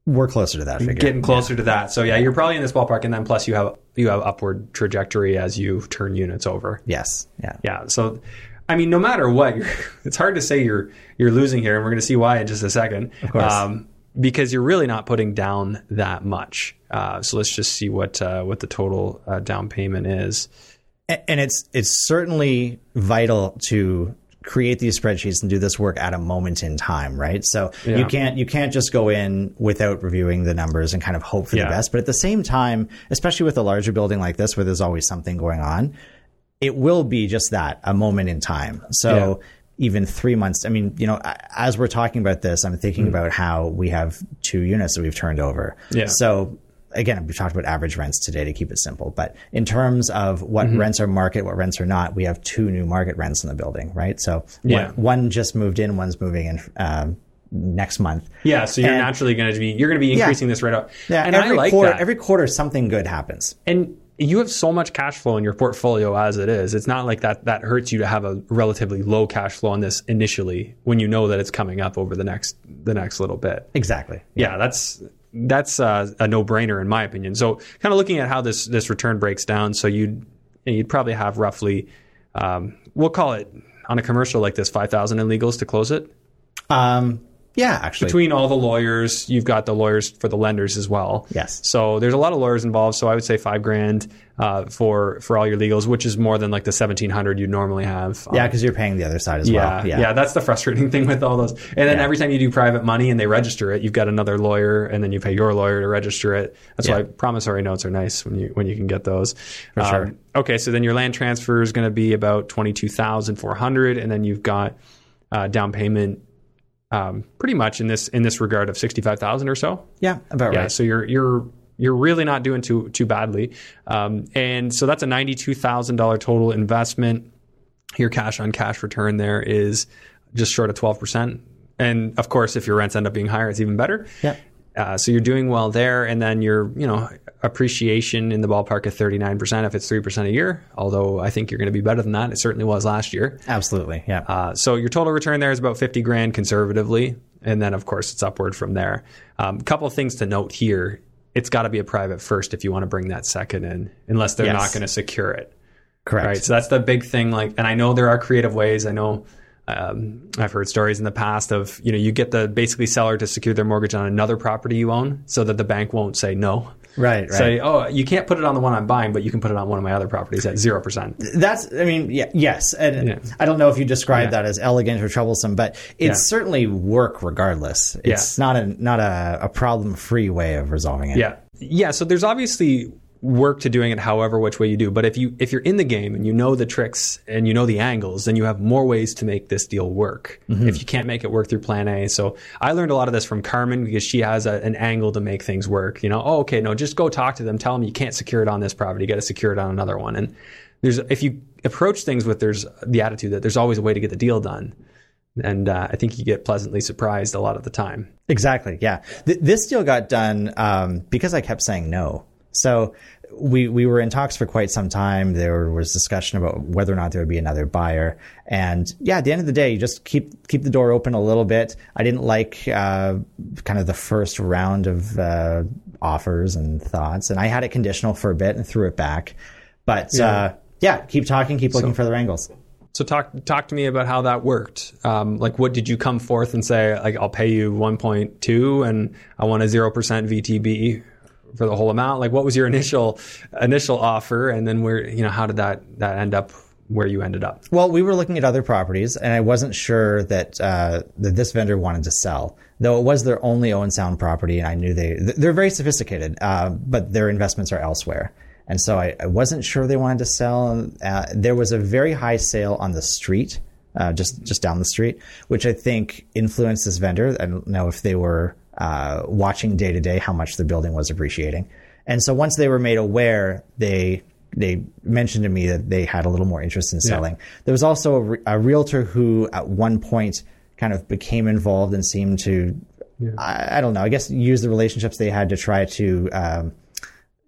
We're closer to that figure. Getting closer to that. So yeah, you're probably in this ballpark. And then plus you have you have upward trajectory as you turn units over. yes. Yeah. Yeah. So, I mean, no matter what, you're, it's hard to say you're you're losing here, and we're going to see why in just a second. Of course. Because you're really not putting down that much. Uh, so let's just see what uh, what the total uh, down payment is. And it's it's certainly vital to create these spreadsheets and do this work at a moment in time right so Yeah. you can't you can't just go in without reviewing the numbers and kind of hope for Yeah. the best but at the same time especially with a larger building like this where there's always something going on it will be just that a moment in time so even three months i mean you know as we're talking about this i'm thinking about how we have two units that we've turned over. Yeah. so again we've talked about average rents today to keep it simple but in terms of what Mm-hmm. rents are market what rents are not we have two new market rents in the building right so Yeah. one, one just moved in one's moving in um, next month Yeah. So you're And- naturally going to be you're going to be increasing this right up. yeah and every I like quarter that. every quarter something good happens and you have so much cash flow in your portfolio as it is. It's not like that that hurts you to have a relatively low cash flow on this initially when you know that it's coming up over the next the next little bit. exactly yeah, that's that's uh, a no brainer in my opinion. So kind of looking at how this this return breaks down, so you'd you'd probably have roughly um, we'll call it on a commercial like this five thousand in legals to close it. Um, yeah, actually. Between all the lawyers, you've got the lawyers for the lenders as well. Yes. So there's a lot of lawyers involved. So I would say five grand uh, for for all your legals, which is more than like the seventeen hundred you'd normally have. yeah, because you're paying the other side as Yeah, well. yeah, yeah. that's the frustrating thing with all those. And then Yeah. every time you do private money and they register it, you've got another lawyer, and then you pay your lawyer to register it. That's Yeah. why promissory notes are nice when you when you can get those. For sure. Okay, so then your land transfer is going to be about twenty two thousand four hundred, and then you've got uh, down payment. Um, pretty much in this in this regard of sixty five thousand or so. Yeah, about Yeah, right. so you're you're you're really not doing too too badly, um, and so that's a ninety two thousand dollar total investment. Your cash on cash return there is just short of twelve percent, and of course, if your rents end up being higher, it's even better. Yeah. Uh, so you're doing well there, and then your you know appreciation in the ballpark of thirty nine percent if it's three percent a year. Although I think you're going to be better than that. It certainly was last year. Absolutely. Yeah. Uh, so your total return there is about 50 grand conservatively. And then, of course, it's upward from there. A um, couple of things to note here. It's got to be a private first if you want to bring that second in, unless they're Yes. not going to secure it. Correct. Right. So that's the big thing. Like, and I know there are creative ways. I know um, I've heard stories in the past of, you know, you get the basically seller to secure their mortgage on another property you own so that the bank won't say no. Right. Right. Say, oh, you can't put it on the one I'm buying, but you can put it on one of my other properties at 0%. That's, I mean, yeah, yes. And Yeah. I don't know if you describe Yeah. that as elegant or troublesome, but it's Yeah. certainly work regardless. It's not a, not a, a problem free way of resolving it. Yeah. Yeah. So there's obviously work to doing it however which way you do. But if you if you're in the game and you know the tricks and you know the angles, then you have more ways to make this deal work. If you can't make it work through plan A. So I learned a lot of this from Carmen because she has a, an angle to make things work. You know, oh okay, no, just go talk to them, tell them you can't secure it on this property, you got to secure it on another one. And there's if you approach things with there's the attitude that there's always a way to get the deal done. And uh, I think you get pleasantly surprised a lot of the time. Exactly. Yeah. Th- this deal got done um, because I kept saying no. So we we were in talks for quite some time. There was discussion about whether or not there would be another buyer. And yeah, at the end of the day, you just keep keep the door open a little bit. I didn't like uh, kind of the first round of uh, offers and thoughts, and I had it conditional for a bit and threw it back. But yeah, uh, yeah keep talking, keep looking for the angles. So talk talk to me about how that worked. Um, like, what did you come forth and say? Like, I'll pay you one point two, and I want a zero percent VTB for the whole amount. Like, what was your initial initial offer, and then where you know how did that that end up where you ended up? Well, we were looking at other properties, and I wasn't sure that uh, that this vendor wanted to sell. Though it was their only Owen Sound property, and I knew they they're very sophisticated, uh, but their investments are elsewhere. And so I, I wasn't sure they wanted to sell. Uh, there was a very high sale on the street, uh, just just down the street, which I think influenced this vendor. I don't know if they were uh, watching day to day how much the building was appreciating. And so once they were made aware, they they mentioned to me that they had a little more interest in selling. There was also a, re- a realtor who at one point kind of became involved and seemed to, I, I don't know, I guess use the relationships they had to try to um,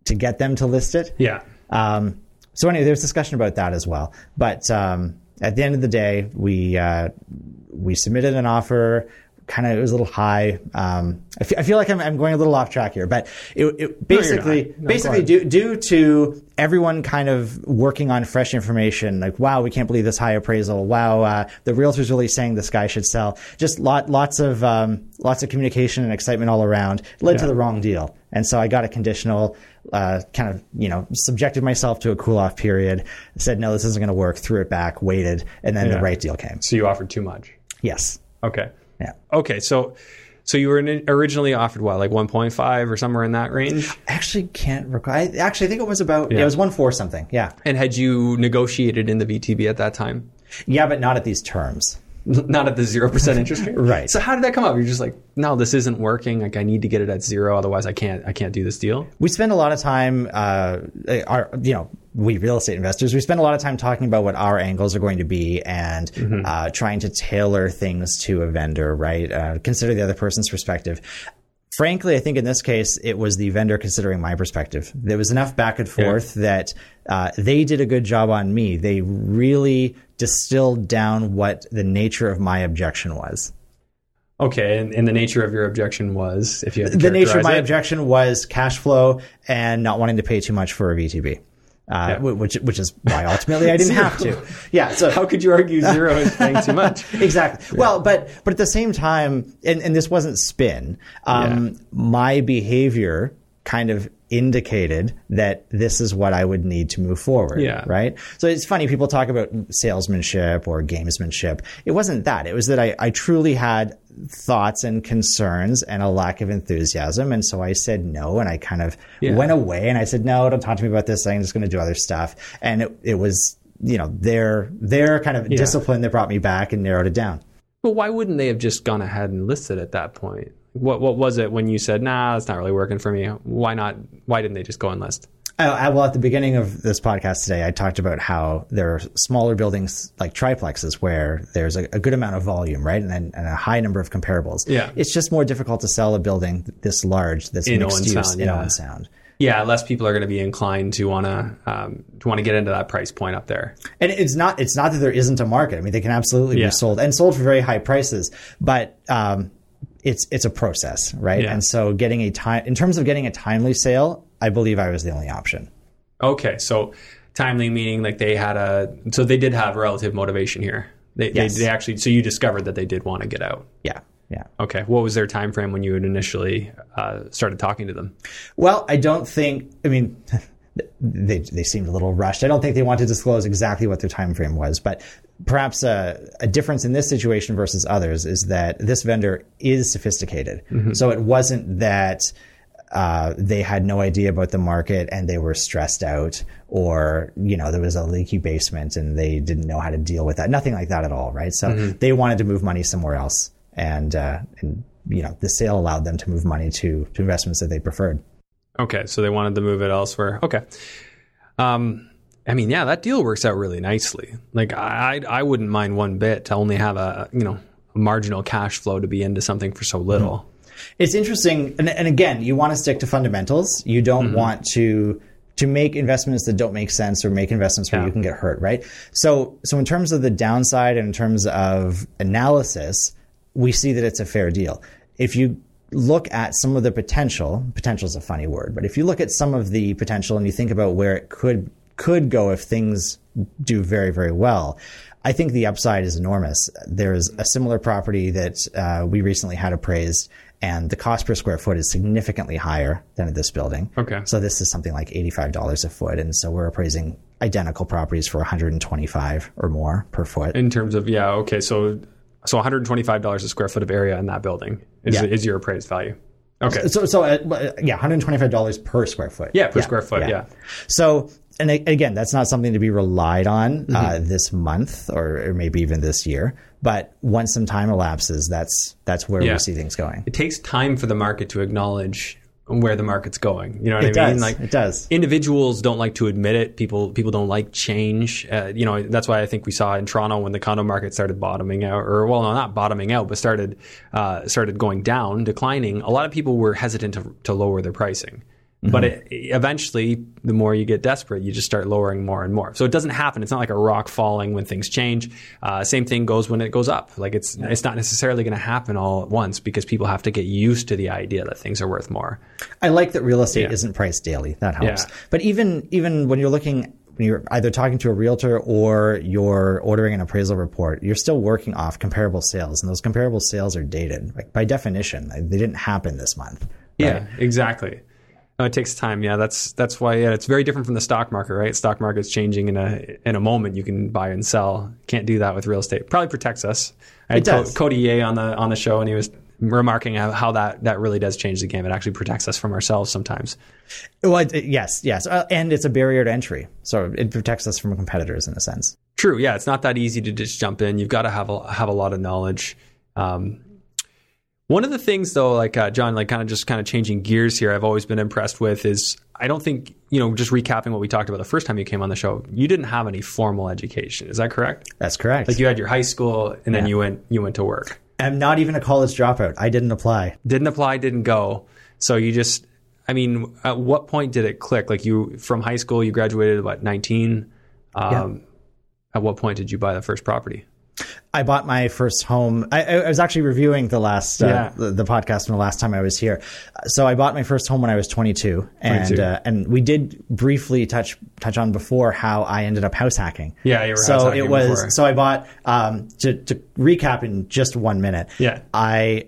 to get them to list it. Yeah, Um, so anyway, there's discussion about that as well. But um, at the end of the day, we uh, we submitted an offer. Kind of, it was a little high. Um, I, feel like I'm, I'm going a little off track here, but it, it basically, not. No, basically, due, due to everyone kind of working on fresh information, like, wow, we can't believe this high appraisal. Wow, uh, the realtor's really saying this guy should sell. Just lot, lots of, um, lots of communication and excitement all around led to the wrong deal. And so I got a conditional, uh, kind of, you know, subjected myself to a cool off period, said, no, this isn't going to work, threw it back, waited, and then Yeah. the right deal came. so you offered too much. Yes. Okay. Yeah. Okay. So so you were in- originally offered what, like one point five or somewhere in that range? I actually can't recall. I actually I think it was about, yeah. Yeah. it was one four something. Yeah. And had you negotiated in the VTB at that time? Yeah, but not at these terms. Not at the zero percent interest rate, Right. So how did that come up? You're just like, no, this isn't working. Like, I need to get it at zero, otherwise, I can't. I can't do this deal. we spend a lot of time uh, our you know we real estate investors we spend a lot of time talking about what our angles are going to be and uh, trying to tailor things to a vendor right uh, consider the other person's perspective frankly i think in this case it was the vendor considering my perspective there was enough back and forth that uh, they did a good job on me they really distilled down what the nature of my objection was Okay, and, and the nature of your objection was, if you the nature of my it? objection was cash flow and not wanting to pay too much for a VTB. Uh, wh- which which is why ultimately I didn't have to. Yeah. So How could you argue zero is paying too much? exactly. Well, but but at the same time, and, and this wasn't spin. Um, My behavior kind of indicated that this is what I would need to move forward. Yeah. Right. So it's funny people talk about salesmanship or gamesmanship. It wasn't that. It was that I, I truly had thoughts and concerns and a lack of enthusiasm, and so I said no, and I kind of Yeah. went away, and I said no, don't talk to me about this. I'm just going to do other stuff, and it, it was. You know their their kind of discipline that brought me back and narrowed it down. But why wouldn't they have just gone ahead and listed at that point? What what was it when you said, "Nah, it's not really working for me"? Why not? Why didn't they just go and list? I, I, well, at the beginning of this podcast today, I talked about how there are smaller buildings like triplexes where there's a, a good amount of volume, right, and, and a high number of comparables. Yeah. it's just more difficult to sell a building this large that's In mixed use Sound, in yeah. Owen Sound. Yeah, less people are going to be inclined to want to um, to want to get into that price point up there. And it's not it's not that there isn't a market. I mean, they can absolutely Yeah. be sold and sold for very high prices, but um, it's it's a process, right? Yeah. And so, getting a time in terms of getting a timely sale, I believe I was the only option. Okay, so timely meaning like they had a so they did have relative motivation here. They, Yes. they, they actually so you discovered that they did want to get out. Yeah, yeah. Okay, what was their time frame when you had initially uh, started talking to them? Well, I don't think. I mean, they they seemed a little rushed. I don't think they want to disclose exactly what their time frame was, but perhaps a, a difference in this situation versus others is that this vendor is sophisticated. So it wasn't that. Uh, they had no idea about the market and they were stressed out, or you know there was a leaky basement and they didn't know how to deal with that. Nothing like that at all, right? So they wanted to move money somewhere else, and uh, and you know the sale allowed them to move money to to investments that they preferred. Okay, so they wanted to move it elsewhere. Okay. Um, I mean, yeah, that deal works out really nicely. Like, I I wouldn't mind one bit to only have a you know a marginal cash flow to be into something for so little. Mm-hmm. It's interesting, and, and again, you want to stick to fundamentals. You don't mm-hmm. want to to make investments that don't make sense or make investments where Yeah. you can get hurt, right? So, so in terms of the downside and in terms of analysis, we see that it's a fair deal. If you look at some of the potential, potential is a funny word, but if you look at some of the potential and you think about where it could could go if things do very very well, I think the upside is enormous. There's a similar property that uh, we recently had appraised, and the cost per square foot is significantly higher than at this building. Okay. So this is something like eighty-five dollars a foot, and so we're appraising identical properties for one hundred and twenty-five or more per foot. In terms of yeah, okay, so so one hundred twenty five dollars a square foot of area in that building is Yeah. is your appraised value. Okay. So, so uh, yeah, hundred twenty-five dollars per square foot. Yeah, per square foot. Yeah. So, and again, that's not something to be relied on Mm-hmm. uh, this month or, or maybe even this year. But once some time elapses, that's that's where Yeah. we see things going. It takes time for the market to acknowledge where the market's going. You know what It I mean? Like It does. individuals don't like to admit it. People people don't like change. Uh, you know that's why I think we saw in Toronto when the condo market started bottoming out, or well, no, not bottoming out, but started uh, started going down, declining. A lot of people were hesitant to, to lower their pricing. But it, eventually, the more you get desperate, you just start lowering more and more. So it doesn't happen. It's not like a rock falling when things change. Uh, same thing goes when it goes up. Like it's it's not necessarily going to happen all at once because people have to get used to the idea that things are worth more. I like that real estate Yeah. isn't priced daily. That helps. Yeah. But even even when you're looking when you're either talking to a realtor or you're ordering an appraisal report, you're still working off comparable sales, and those comparable sales are dated. Like by definition, they didn't happen this month. Yeah, exactly. No, it takes time. Yeah, that's that's why yeah, it's very different from the stock market, right? Stock market's changing in a in a moment. You can buy and sell. Can't do that with real estate. Probably protects us. I had It does. Co- Cody Ye on the on the show, and he was remarking how, that that really does change the game. It actually protects us from ourselves sometimes. Well, it- yes, yes, uh, and it's a barrier to entry, so it protects us from competitors in a sense. True. Yeah, it's not that easy to just jump in. You've got to have a have a lot of knowledge. Um, one of the things, though, like uh, Jon, like kind of just kind of changing gears here, I've always been impressed with is I don't think you know just recapping what we talked about the first time you came on the show. You didn't have any formal education. Is that correct? That's correct. Like you had your high school, and then you went you went to work. I'm not even a college dropout. I didn't apply. Didn't apply, didn't go. So you just, I mean, at what point did it click? Like you from high school, you graduated what nineteen. Um, At what point did you buy the first property? I bought my first home. I, I was actually reviewing the last uh, Yeah. the, the podcast from the last time I was here. So I bought my first home when I was 22, and 22. Uh, and we did briefly touch touch on before how I ended up house hacking. Yeah, you were so it was. before. So I bought um, to to recap in just one minute. Yeah. I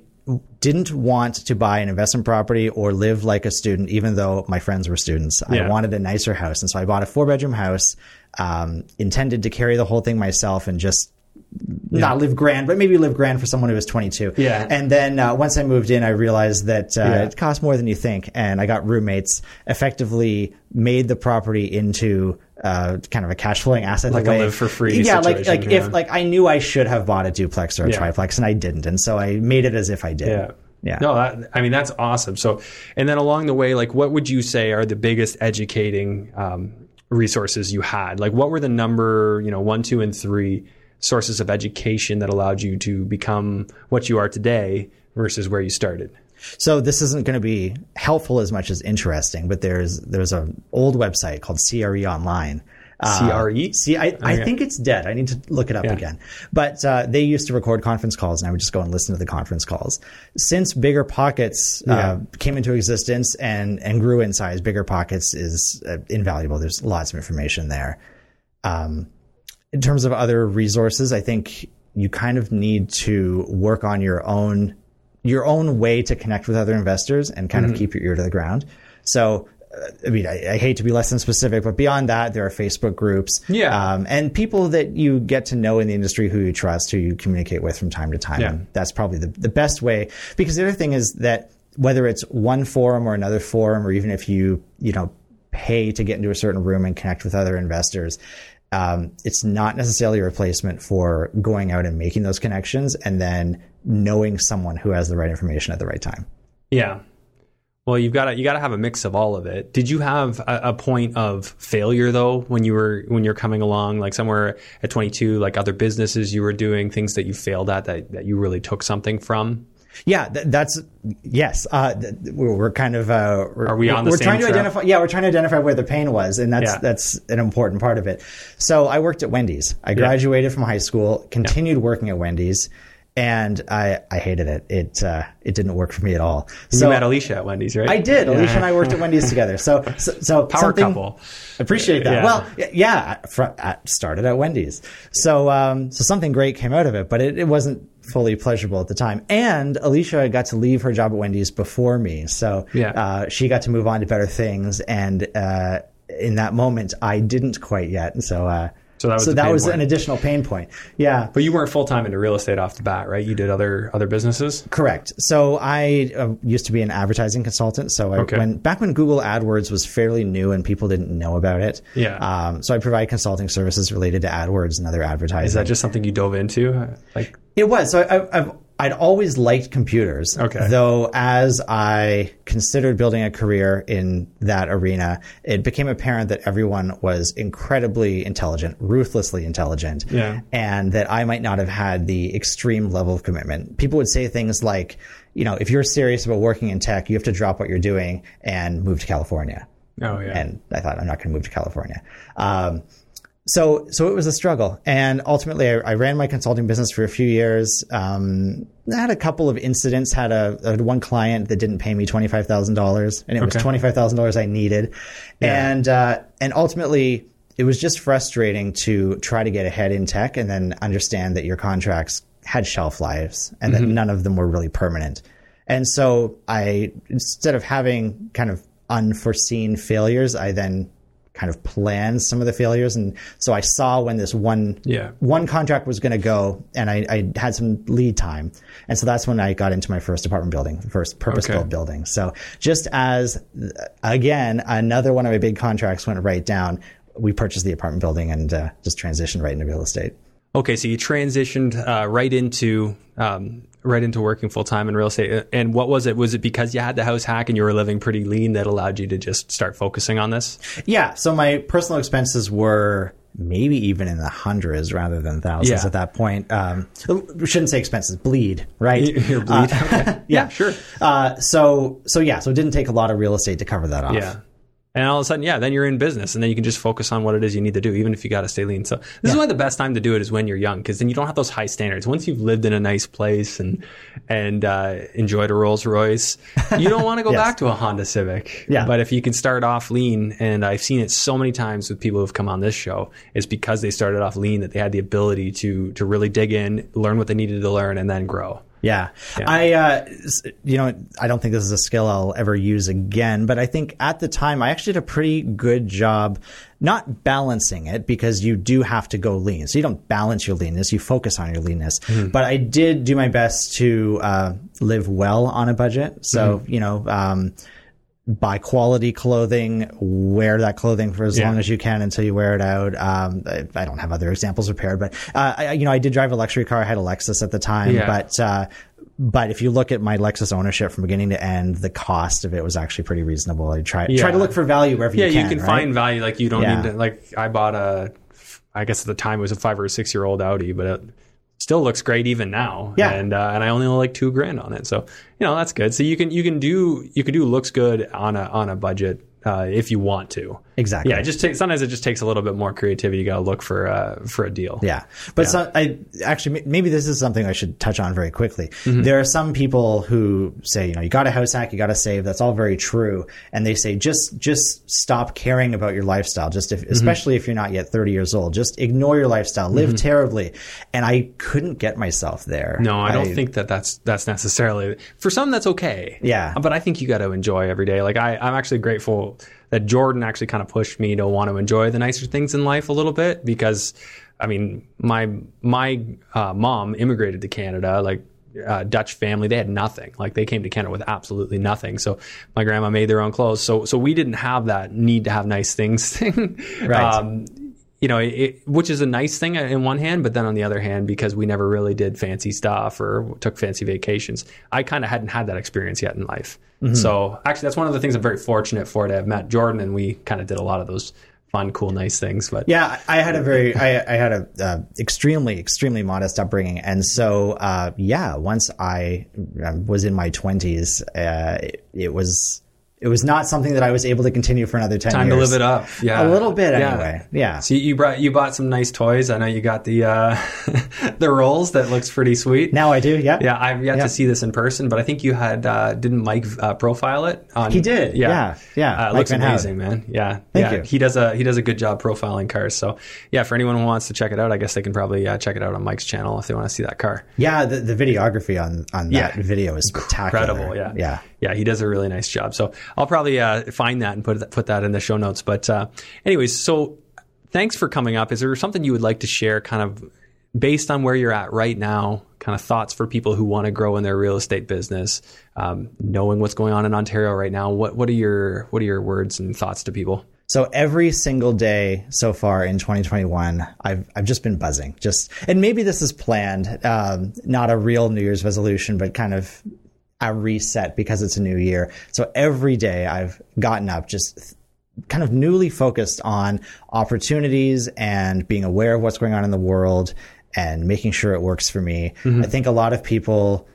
didn't want to buy an investment property or live like a student, even though my friends were students. Yeah. I wanted a nicer house, and so I bought a four bedroom house. Um, intended to carry the whole thing myself and just not live grand, but maybe live grand for someone who was 22. Yeah. And then uh, once I moved in, I realized that uh, Yeah. it cost more than you think, and I got roommates. Effectively, made the property into uh, kind of a cash flowing asset. Like a live for free Yeah, like like yeah. if like I knew I should have bought a duplex or a Yeah. triplex, and I didn't, and so I made it as if I did. Yeah. Yeah. No, that, I mean that's awesome. So, and then along the way, like, what would you say are the biggest educating um, resources you had? Like, what were the number, you know, one, two, and three sources of education that allowed you to become what you are today versus where you started? So this isn't going to be helpful as much as interesting, but there's there's an old website called CRE Online. Uh, CRE? See, I, I Okay. think it's dead. I need to look it up Yeah. again. But uh, they used to record conference calls, and I would just go and listen to the conference calls. Since Bigger Pockets uh, Yeah. came into existence and and grew in size, Bigger Pockets is uh, invaluable. There's lots of information there. Um, in terms of other resources, I think you kind of need to work on your own your own way to connect with other investors and kind of keep your ear to the ground. So, uh, I mean, I, I hate to be less than specific, but beyond that, there are Facebook groups, Yeah. um, and people that you get to know in the industry who you trust, who you communicate with from time to time. Yeah. That's probably the the best way. Because the other thing is that whether it's one forum or another forum, or even if you you know pay to get into a certain room and connect with other investors. Um, it's not necessarily a replacement for going out and making those connections and then knowing someone who has the right information at the right time. Yeah. Well, you've got to you got to have a mix of all of it. Did you have a, a point of failure though when you were when you're coming along, like somewhere at 22, like other businesses you were doing things that you failed at that that you really took something from? Yeah, th- that's yes. Uh, th- we're, kind of uh, we're, Are we on the we're trying to track? identify. Yeah, we're trying to identify where the pain was, and that's Yeah. that's an important part of it. So I worked at Wendy's. I graduated from high school, continued working at Wendy's, and I I hated it. It uh, it didn't work for me at all. So you met Alicia at Wendy's, right? I did. Alicia and I worked at Wendy's together. So so, so Power couple. Appreciate that. Yeah. Well, yeah, fr- I started at Wendy's. So, um, so something great came out of it, but it, it wasn't fully pleasurable at the time. And Alicia got to leave her job at Wendy's before me. So, Yeah. uh, she got to move on to better things. And, uh, in that moment, I didn't quite yet. And so, uh, So that was so that was an additional pain point. Yeah. But you weren't full time into real estate off the bat, right? You did other other businesses. Correct. So I uh, used to be an advertising consultant. So I, Okay. when back when Google AdWords was fairly new and people didn't know about it. Yeah. Um, so I provide consulting services related to AdWords and other advertising. Is that just something you dove into? Like, It was. So I, I've I'd always liked computers. Okay. Though as I considered building a career in that arena, it became apparent that everyone was incredibly intelligent, ruthlessly intelligent. Yeah. And that I might not have had the extreme level of commitment. People would say things like, you know, if you're serious about working in tech, you have to drop what you're doing and move to California oh yeah, and I thought I'm not going to move to California. Um, so so it was a struggle, and ultimately I, I ran my consulting business for a few years. Um, I had a couple of incidents. Had a, I had one client that didn't pay me twenty five thousand dollars, and it was twenty five thousand dollars I needed, and uh, and ultimately it was just frustrating to try to get ahead in tech and then understand that your contracts had shelf lives and that none of them were really permanent. And so I, instead of having kind of unforeseen failures, I then kind of planned some of the failures. And so I saw when this one, Yeah. one contract was going to go and I, I had some lead time. And so that's when I got into my first apartment building, first purpose built Okay. building. So just as, again, another one of my big contracts went right down, we purchased the apartment building and uh, just transitioned right into real estate. Okay, so you transitioned uh, right into um, right into working full time in real estate. And what was it? Was it because you had the house hack and you were living pretty lean that allowed you to just start focusing on this? Yeah. So my personal expenses were maybe even in the hundreds rather than thousands Yeah. at that point. Um, we shouldn't say expenses, bleed, right? Your bleed. Uh, yeah, sure. Uh, so, so yeah, so it didn't take a lot of real estate to cover that off. Yeah. And all of a sudden, yeah, then you're in business and then you can just focus on what it is you need to do, even if you got to stay lean. So this yeah. is why the best time to do it is when you're young, because then you don't have those high standards. Once you've lived in a nice place and, and, uh, enjoyed a Rolls Royce, you don't want to go yes. back to a Honda Civic. Yeah. But if you can start off lean, and I've seen it so many times with people who've come on this show, it's because they started off lean that they had the ability to, to really dig in, learn what they needed to learn and then grow. Yeah. yeah. I, uh, you know, I don't think this is a skill I'll ever use again, but I think at the time I actually did a pretty good job not balancing it because you do have to go lean. So you don't balance your leanness, you focus on your leanness. Mm-hmm. But I did do my best to, uh, live well on a budget. So, mm-hmm. you know, um, buy quality clothing, wear that clothing for as yeah. long as you can until you wear it out. Um, I, I, don't have other examples prepared, but uh, I, you know, I did drive a luxury car. I had a Lexus at the time, yeah. but uh, but if you look at my Lexus ownership from beginning to end, the cost of it was actually pretty reasonable. I try yeah. try to look for value wherever you can. Yeah, you can right? find value. Like you don't need to. Like I bought a, I guess at the time it was a five or a six year old Audi, but. It, still looks great even now. Yeah. And uh, and I only owe like two grand on it. So you know that's good. So you can you can do you can do looks good on a on a budget uh, if you want to. Exactly. Yeah, it just takes sometimes it just takes a little bit more creativity. You got to look for uh, for a deal. Yeah, but yeah. So, I actually maybe this is something I should touch on very quickly. Mm-hmm. There are some people who say, you know, you got a house hack, you got to save. That's all very true, and they say just just stop caring about your lifestyle. Just if, mm-hmm. especially if you're not yet 30 years old, just ignore your lifestyle, live mm-hmm. terribly. And I couldn't get myself there. No, I don't think that that's that's necessarily for some. That's okay. Yeah, but I think you got to enjoy every day. Like I, I'm actually grateful that Jordan actually kind of pushed me to want to enjoy the nicer things in life a little bit because, I mean, my my uh, mom immigrated to Canada like uh, Dutch family, they had nothing. Like they came to Canada with absolutely nothing. So my grandma made their own clothes. So so we didn't have that need to have nice things thing. Right. Um, you know, it, which is a nice thing in one hand, but then on the other hand, because we never really did fancy stuff or took fancy vacations, I kind of hadn't had that experience yet in life. Mm-hmm. So actually, that's one of the things I'm very fortunate for to have met Jordan, and we kind of did a lot of those fun, cool, nice things. But yeah, I had a very, I, I had a uh, extremely, extremely modest upbringing, and so uh, yeah, once I was in my twenties, uh, it, it was it was not something that I was able to continue for another ten Time years. to live it up. Yeah, a little bit yeah. anyway. Yeah. So you brought you bought some nice toys. I know you got the uh, the rolls that looks pretty sweet. Now I do. Yeah. Yeah, I've yet yeah. to see this in person, but I think you had uh, didn't Mike uh, profile it? On, he did. Yeah. Yeah. yeah. Uh, looks amazing, man. Yeah. Thank yeah. you. He does a he does a good job profiling cars. So yeah, for anyone who wants to check it out, I guess they can probably uh, check it out on Mike's channel if they want to see that car. Yeah, the, the videography on on that video is spectacular. Incredible. Yeah. Yeah yeah, he does a really nice job. So I'll probably uh, find that and put put that in the show notes. But uh, anyways, so thanks for coming up. Is there something you would like to share, kind of based on where you're at right now? Kind of thoughts for people who want to grow in their real estate business, um, knowing what's going on in Ontario right now. What what are your what are your words and thoughts to people? So every single day so far in 2021, I've I've just been buzzing. Just and maybe this is planned, um, not a real New Year's resolution, but kind of a reset because it's a new year. So every day I've gotten up just kind of newly focused on opportunities and being aware of what's going on in the world and making sure it works for me. Mm-hmm. I think a lot of people,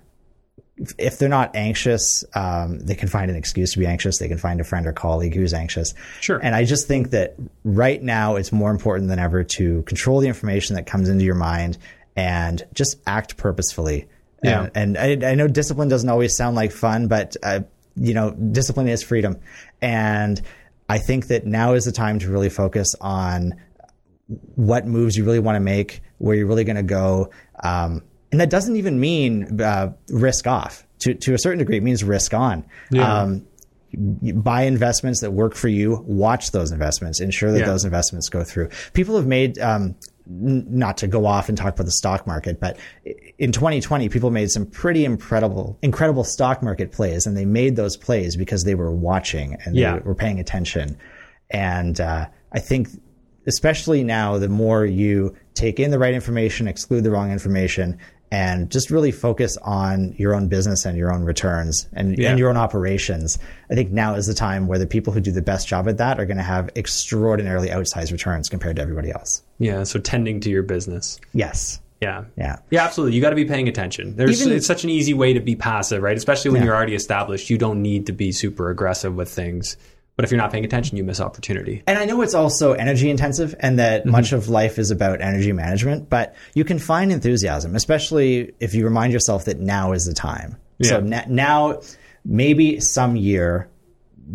if they're not anxious, um, they can find an excuse to be anxious. They can find a friend or colleague who's anxious. Sure. And I just think that right now it's more important than ever to control the information that comes into your mind and just act purposefully. Yeah. And, and I, I, know discipline doesn't always sound like fun, but, uh, you know, discipline is freedom. And I think that now is the time to really focus on what moves you really want to make, where you're really going to go. Um, and that doesn't even mean uh, risk off. To, to a certain degree, it means risk on. Yeah. Um, buy investments that work for you. Watch those investments. Ensure that yeah. those investments go through. People have made um, not to go off and talk about the stock market, but in 2020, people made some pretty incredible, incredible stock market plays, and they made those plays because they were watching and yeah. they were paying attention. And uh, I think, especially now, the more you take in the right information, exclude the wrong information, and just really focus on your own business and your own returns and, yeah. and, your own operations. I think now is the time where the people who do the best job at that are going to have extraordinarily outsized returns compared to everybody else. Yeah. So tending to your business. Yes. Yeah. Yeah. Yeah, absolutely. You got to be paying attention. There's Even, it's such an easy way to be passive, right? Especially when yeah. you're already established. You don't need to be super aggressive with things. But if you're not paying attention, you miss opportunity. And I know it's also energy intensive and that Mm-hmm. much of life is about energy management, but you can find enthusiasm, especially if you remind yourself that now is the time. So na- now, maybe some year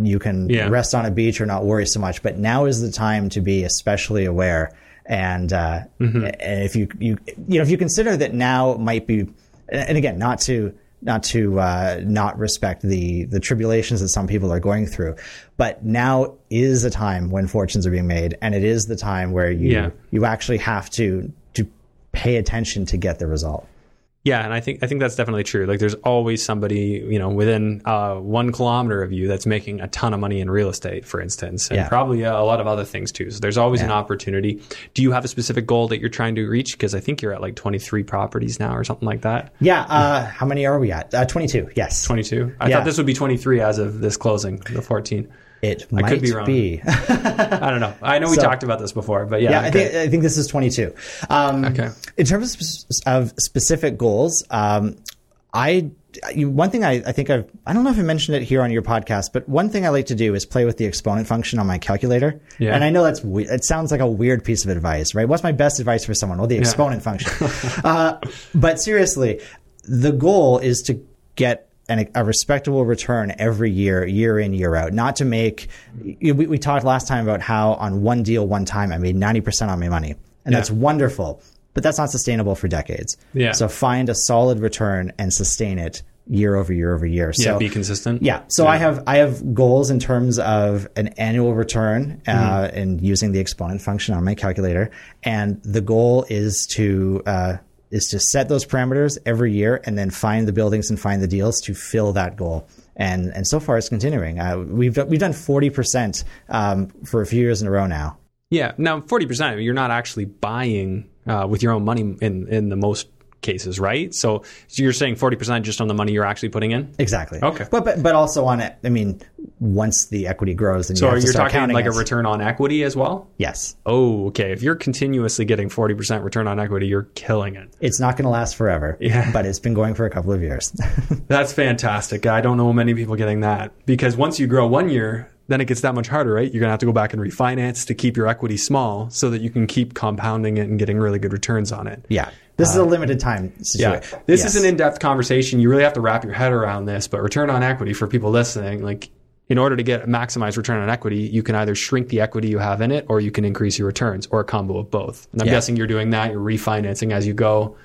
you can Yeah. rest on a beach or not worry so much, but now is the time to be especially aware. And, uh, Mm-hmm. and if you, you, you know, if you consider that now might be, and again, not to, not to uh, not respect the the tribulations that some people are going through, but now is a time when fortunes are being made, and it is the time where you Yeah. you actually have to to pay attention to get the result. Yeah, and I think I think that's definitely true. Like, there's always somebody you know within uh, one kilometer of you that's making a ton of money in real estate, for instance, and Yeah. probably a lot of other things too. So there's always an opportunity. Do you have a specific goal that you're trying to reach? Because I think you're at like 23 properties now, or something like that. Yeah. Uh, how many are we at? Uh, Twenty two. Yes. 22. I Yeah. thought this would be 23 as of this closing, the 14. It might could be wrong. I don't know. I know we So- talked about this before, but yeah. Yeah, I think I think this is 22. Um, Okay. In terms of, sp- of specific goals, um, I one thing I, I think I've I don't know if I mentioned it here on your podcast, but one thing I like to do is play with the exponent function on my calculator. Yeah. And I know that's we- it sounds like a weird piece of advice, right? What's my best advice for someone? Well, the exponent function. uh, but seriously, the goal is to get an, a respectable return every year, year in, year out. Not to make. We, we talked last time about how on one deal, one time, I made ninety percent on my money, and that's wonderful. But that's not sustainable for decades. Yeah. So find a solid return and sustain it year over year over year. yeah, So be consistent. yeah. So I have I have goals in terms of an annual return uh, Mm-hmm. and using the exponent function on my calculator, and the goal is to uh, is to set those parameters every year, and then find the buildings and find the deals to fill that goal. And and so far it's continuing. Uh, we've we've done forty percent um, for a few years in a row now. Yeah. Now, 40%, you're not actually buying uh, with your own money in, in the most cases, right? So, so you're saying 40% just on the money you're actually putting in? Exactly. Okay. But but, but also on it. I mean, once the equity grows, then So you have to you're talking like a return on equity as well? yes. Oh, okay. If you're continuously getting 40% return on equity, you're killing it. It's not going to last forever. Yeah. But it's been going for a couple of years. That's fantastic. I don't know many people getting that because once you grow one year, then it gets that much harder, right? You're going to have to go back and refinance to keep your equity small so that you can keep compounding it and getting really good returns on it. Yeah. This is a uh, limited time Yeah. This Yes. is an in-depth conversation. You really have to wrap your head around this, but return on equity for people listening, like in order to get maximize return on equity, you can either shrink the equity you have in it or you can increase your returns or a combo of both. And I'm Yeah. guessing you're doing that. You're refinancing as you go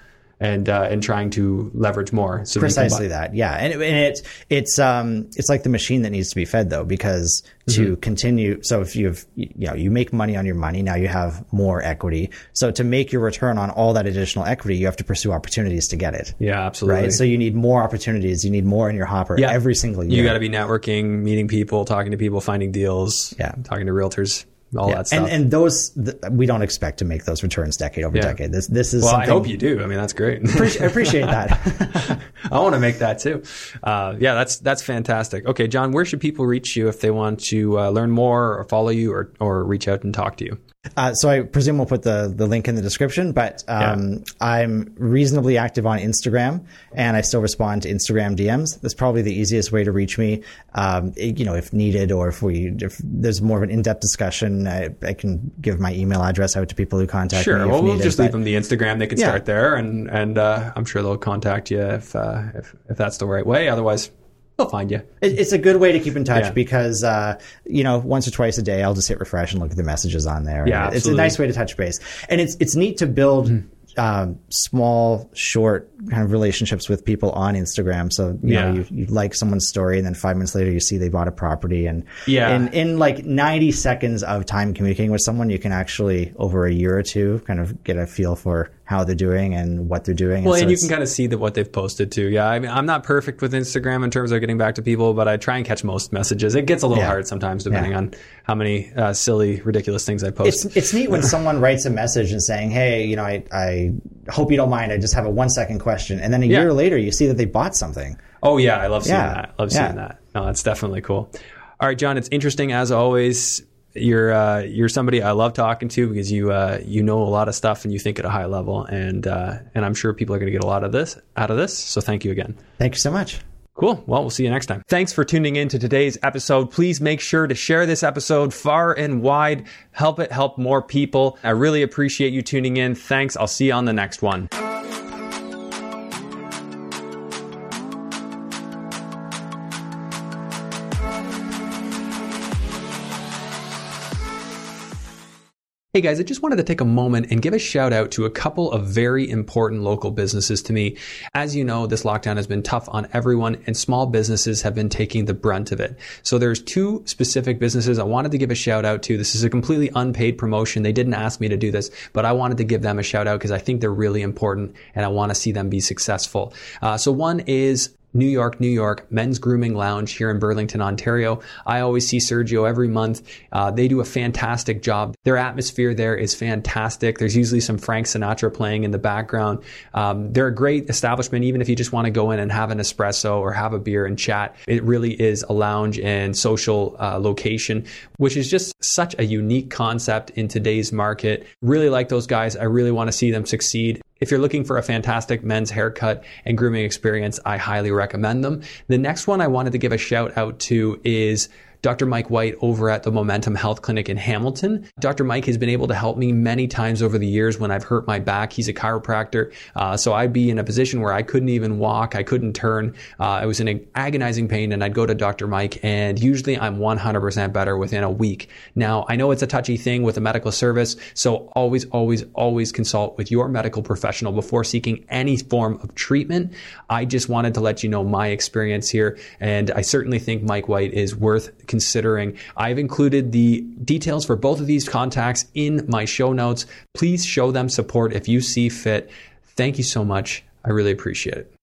and uh, and trying to leverage more. So that you can buy- precisely that. Yeah. And, it, and it's it's um it's like the machine that needs to be fed though because Mm-hmm. to continue so if you've you know you make money on your money now you have more equity so to make your return on all that additional equity you have to pursue opportunities to get it Yeah, absolutely. right so you need more opportunities you need more in your hopper Yeah. every single year You got to be networking, meeting people, talking to people, finding deals, Yeah. talking to realtors, all that stuff. and and those th- we don't expect to make those returns decade over Yeah. decade this this is well, I hope you do. I mean, that's great. appreciate, appreciate that I want to make that too. Uh, yeah, that's that's fantastic. Okay, Jon, where should people reach you if they want to uh, learn more or follow you or or reach out and talk to you? Uh, so I presume we'll put the, the link in the description, but um, I'm reasonably active on Instagram, and I still respond to Instagram DMs. That's probably the easiest way to reach me. Um, it- you know, if needed, or if we if there's more of an in depth discussion, I, I can give my email address out to people who contact Sure. me. if Well, we'll just but- leave them the Instagram. They can Yeah. start there, and and uh, I'm sure they'll contact you if uh, if if that's the right way. Otherwise, they'll find you. It, it's a good way to keep in touch Yeah. because uh, you know once or twice a day I'll just hit refresh and look at the messages on there. Yeah, it's a nice way to touch base, and it's it's neat to build. Mm-hmm. Um, small, short kind of relationships with people on Instagram. So you Yeah. know, you, you like someone's story, and then five minutes later, you see they bought a property, and Yeah. in in like ninety seconds of time communicating with someone, you can actually over a year or two kind of get a feel for how they're doing and what they're doing. Well, so and you can kind of see that what they've posted too. Yeah, I mean, I'm not perfect with Instagram in terms of getting back to people, but I try and catch most messages. It gets a little Yeah. hard sometimes depending Yeah. on how many uh, silly, ridiculous things I post. it's it's neat when someone writes a message and saying, "Hey, you know, I I hope you don't mind. I just have a one second question," and then a Yeah. year later, you see that they bought something. Oh yeah, I love seeing that. Love Yeah. seeing that. No, that's definitely cool. All right, Jon, it's interesting as always. You're uh, you're somebody I love talking to because you uh, you know a lot of stuff and you think at a high level, and uh, and I'm sure people are going to get a lot of this out of this. So thank you again. Thank you so much. Cool. Well, we'll see you next time. Thanks for tuning in to today's episode. Please make sure to share this episode far and wide. Help it help more people. I really appreciate you tuning in. Thanks. I'll see you on the next one. Hey guys, I just wanted to take a moment and give a shout out to a couple of very important local businesses to me. As you know, this lockdown has been tough on everyone and small businesses have been taking the brunt of it. So there's two specific businesses I wanted to give a shout out to. This is a completely unpaid promotion. They didn't ask me to do this, but I wanted to give them a shout out because I think they're really important and I want to see them be successful. Uh, so one is New York, New York Men's Grooming Lounge here in Burlington, Ontario. I always see Sergio every month. Uh, they do a fantastic job. Their atmosphere there is fantastic. There's usually some Frank Sinatra playing in the background. Um, they're a great establishment, even if you just want to go in and have an espresso or have a beer and chat. It really is a lounge and social uh, location, which is just such a unique concept in today's market. Really like those guys. I really want to see them succeed. If you're looking for a fantastic men's haircut and grooming experience, I highly recommend them. The next one I wanted to give a shout out to is Dr. Mike White over at the Momentum Health Clinic in Hamilton. Dr. Mike has been able to help me many times over the years when I've hurt my back. He's a chiropractor. Uh, so I'd be in a position where I couldn't even walk, I couldn't turn. Uh, I was in agonizing pain, and I'd go to Dr. Mike, and usually I'm 100% better within a week. Now, I know it's a touchy thing with a medical service, so always, always, always consult with your medical professional before seeking any form of treatment. I just wanted to let you know my experience here, and I certainly think Mike White is worth considering. I've included the details for both of these contacts in my show notes. Please show them support if you see fit. Thank you so much. I really appreciate it.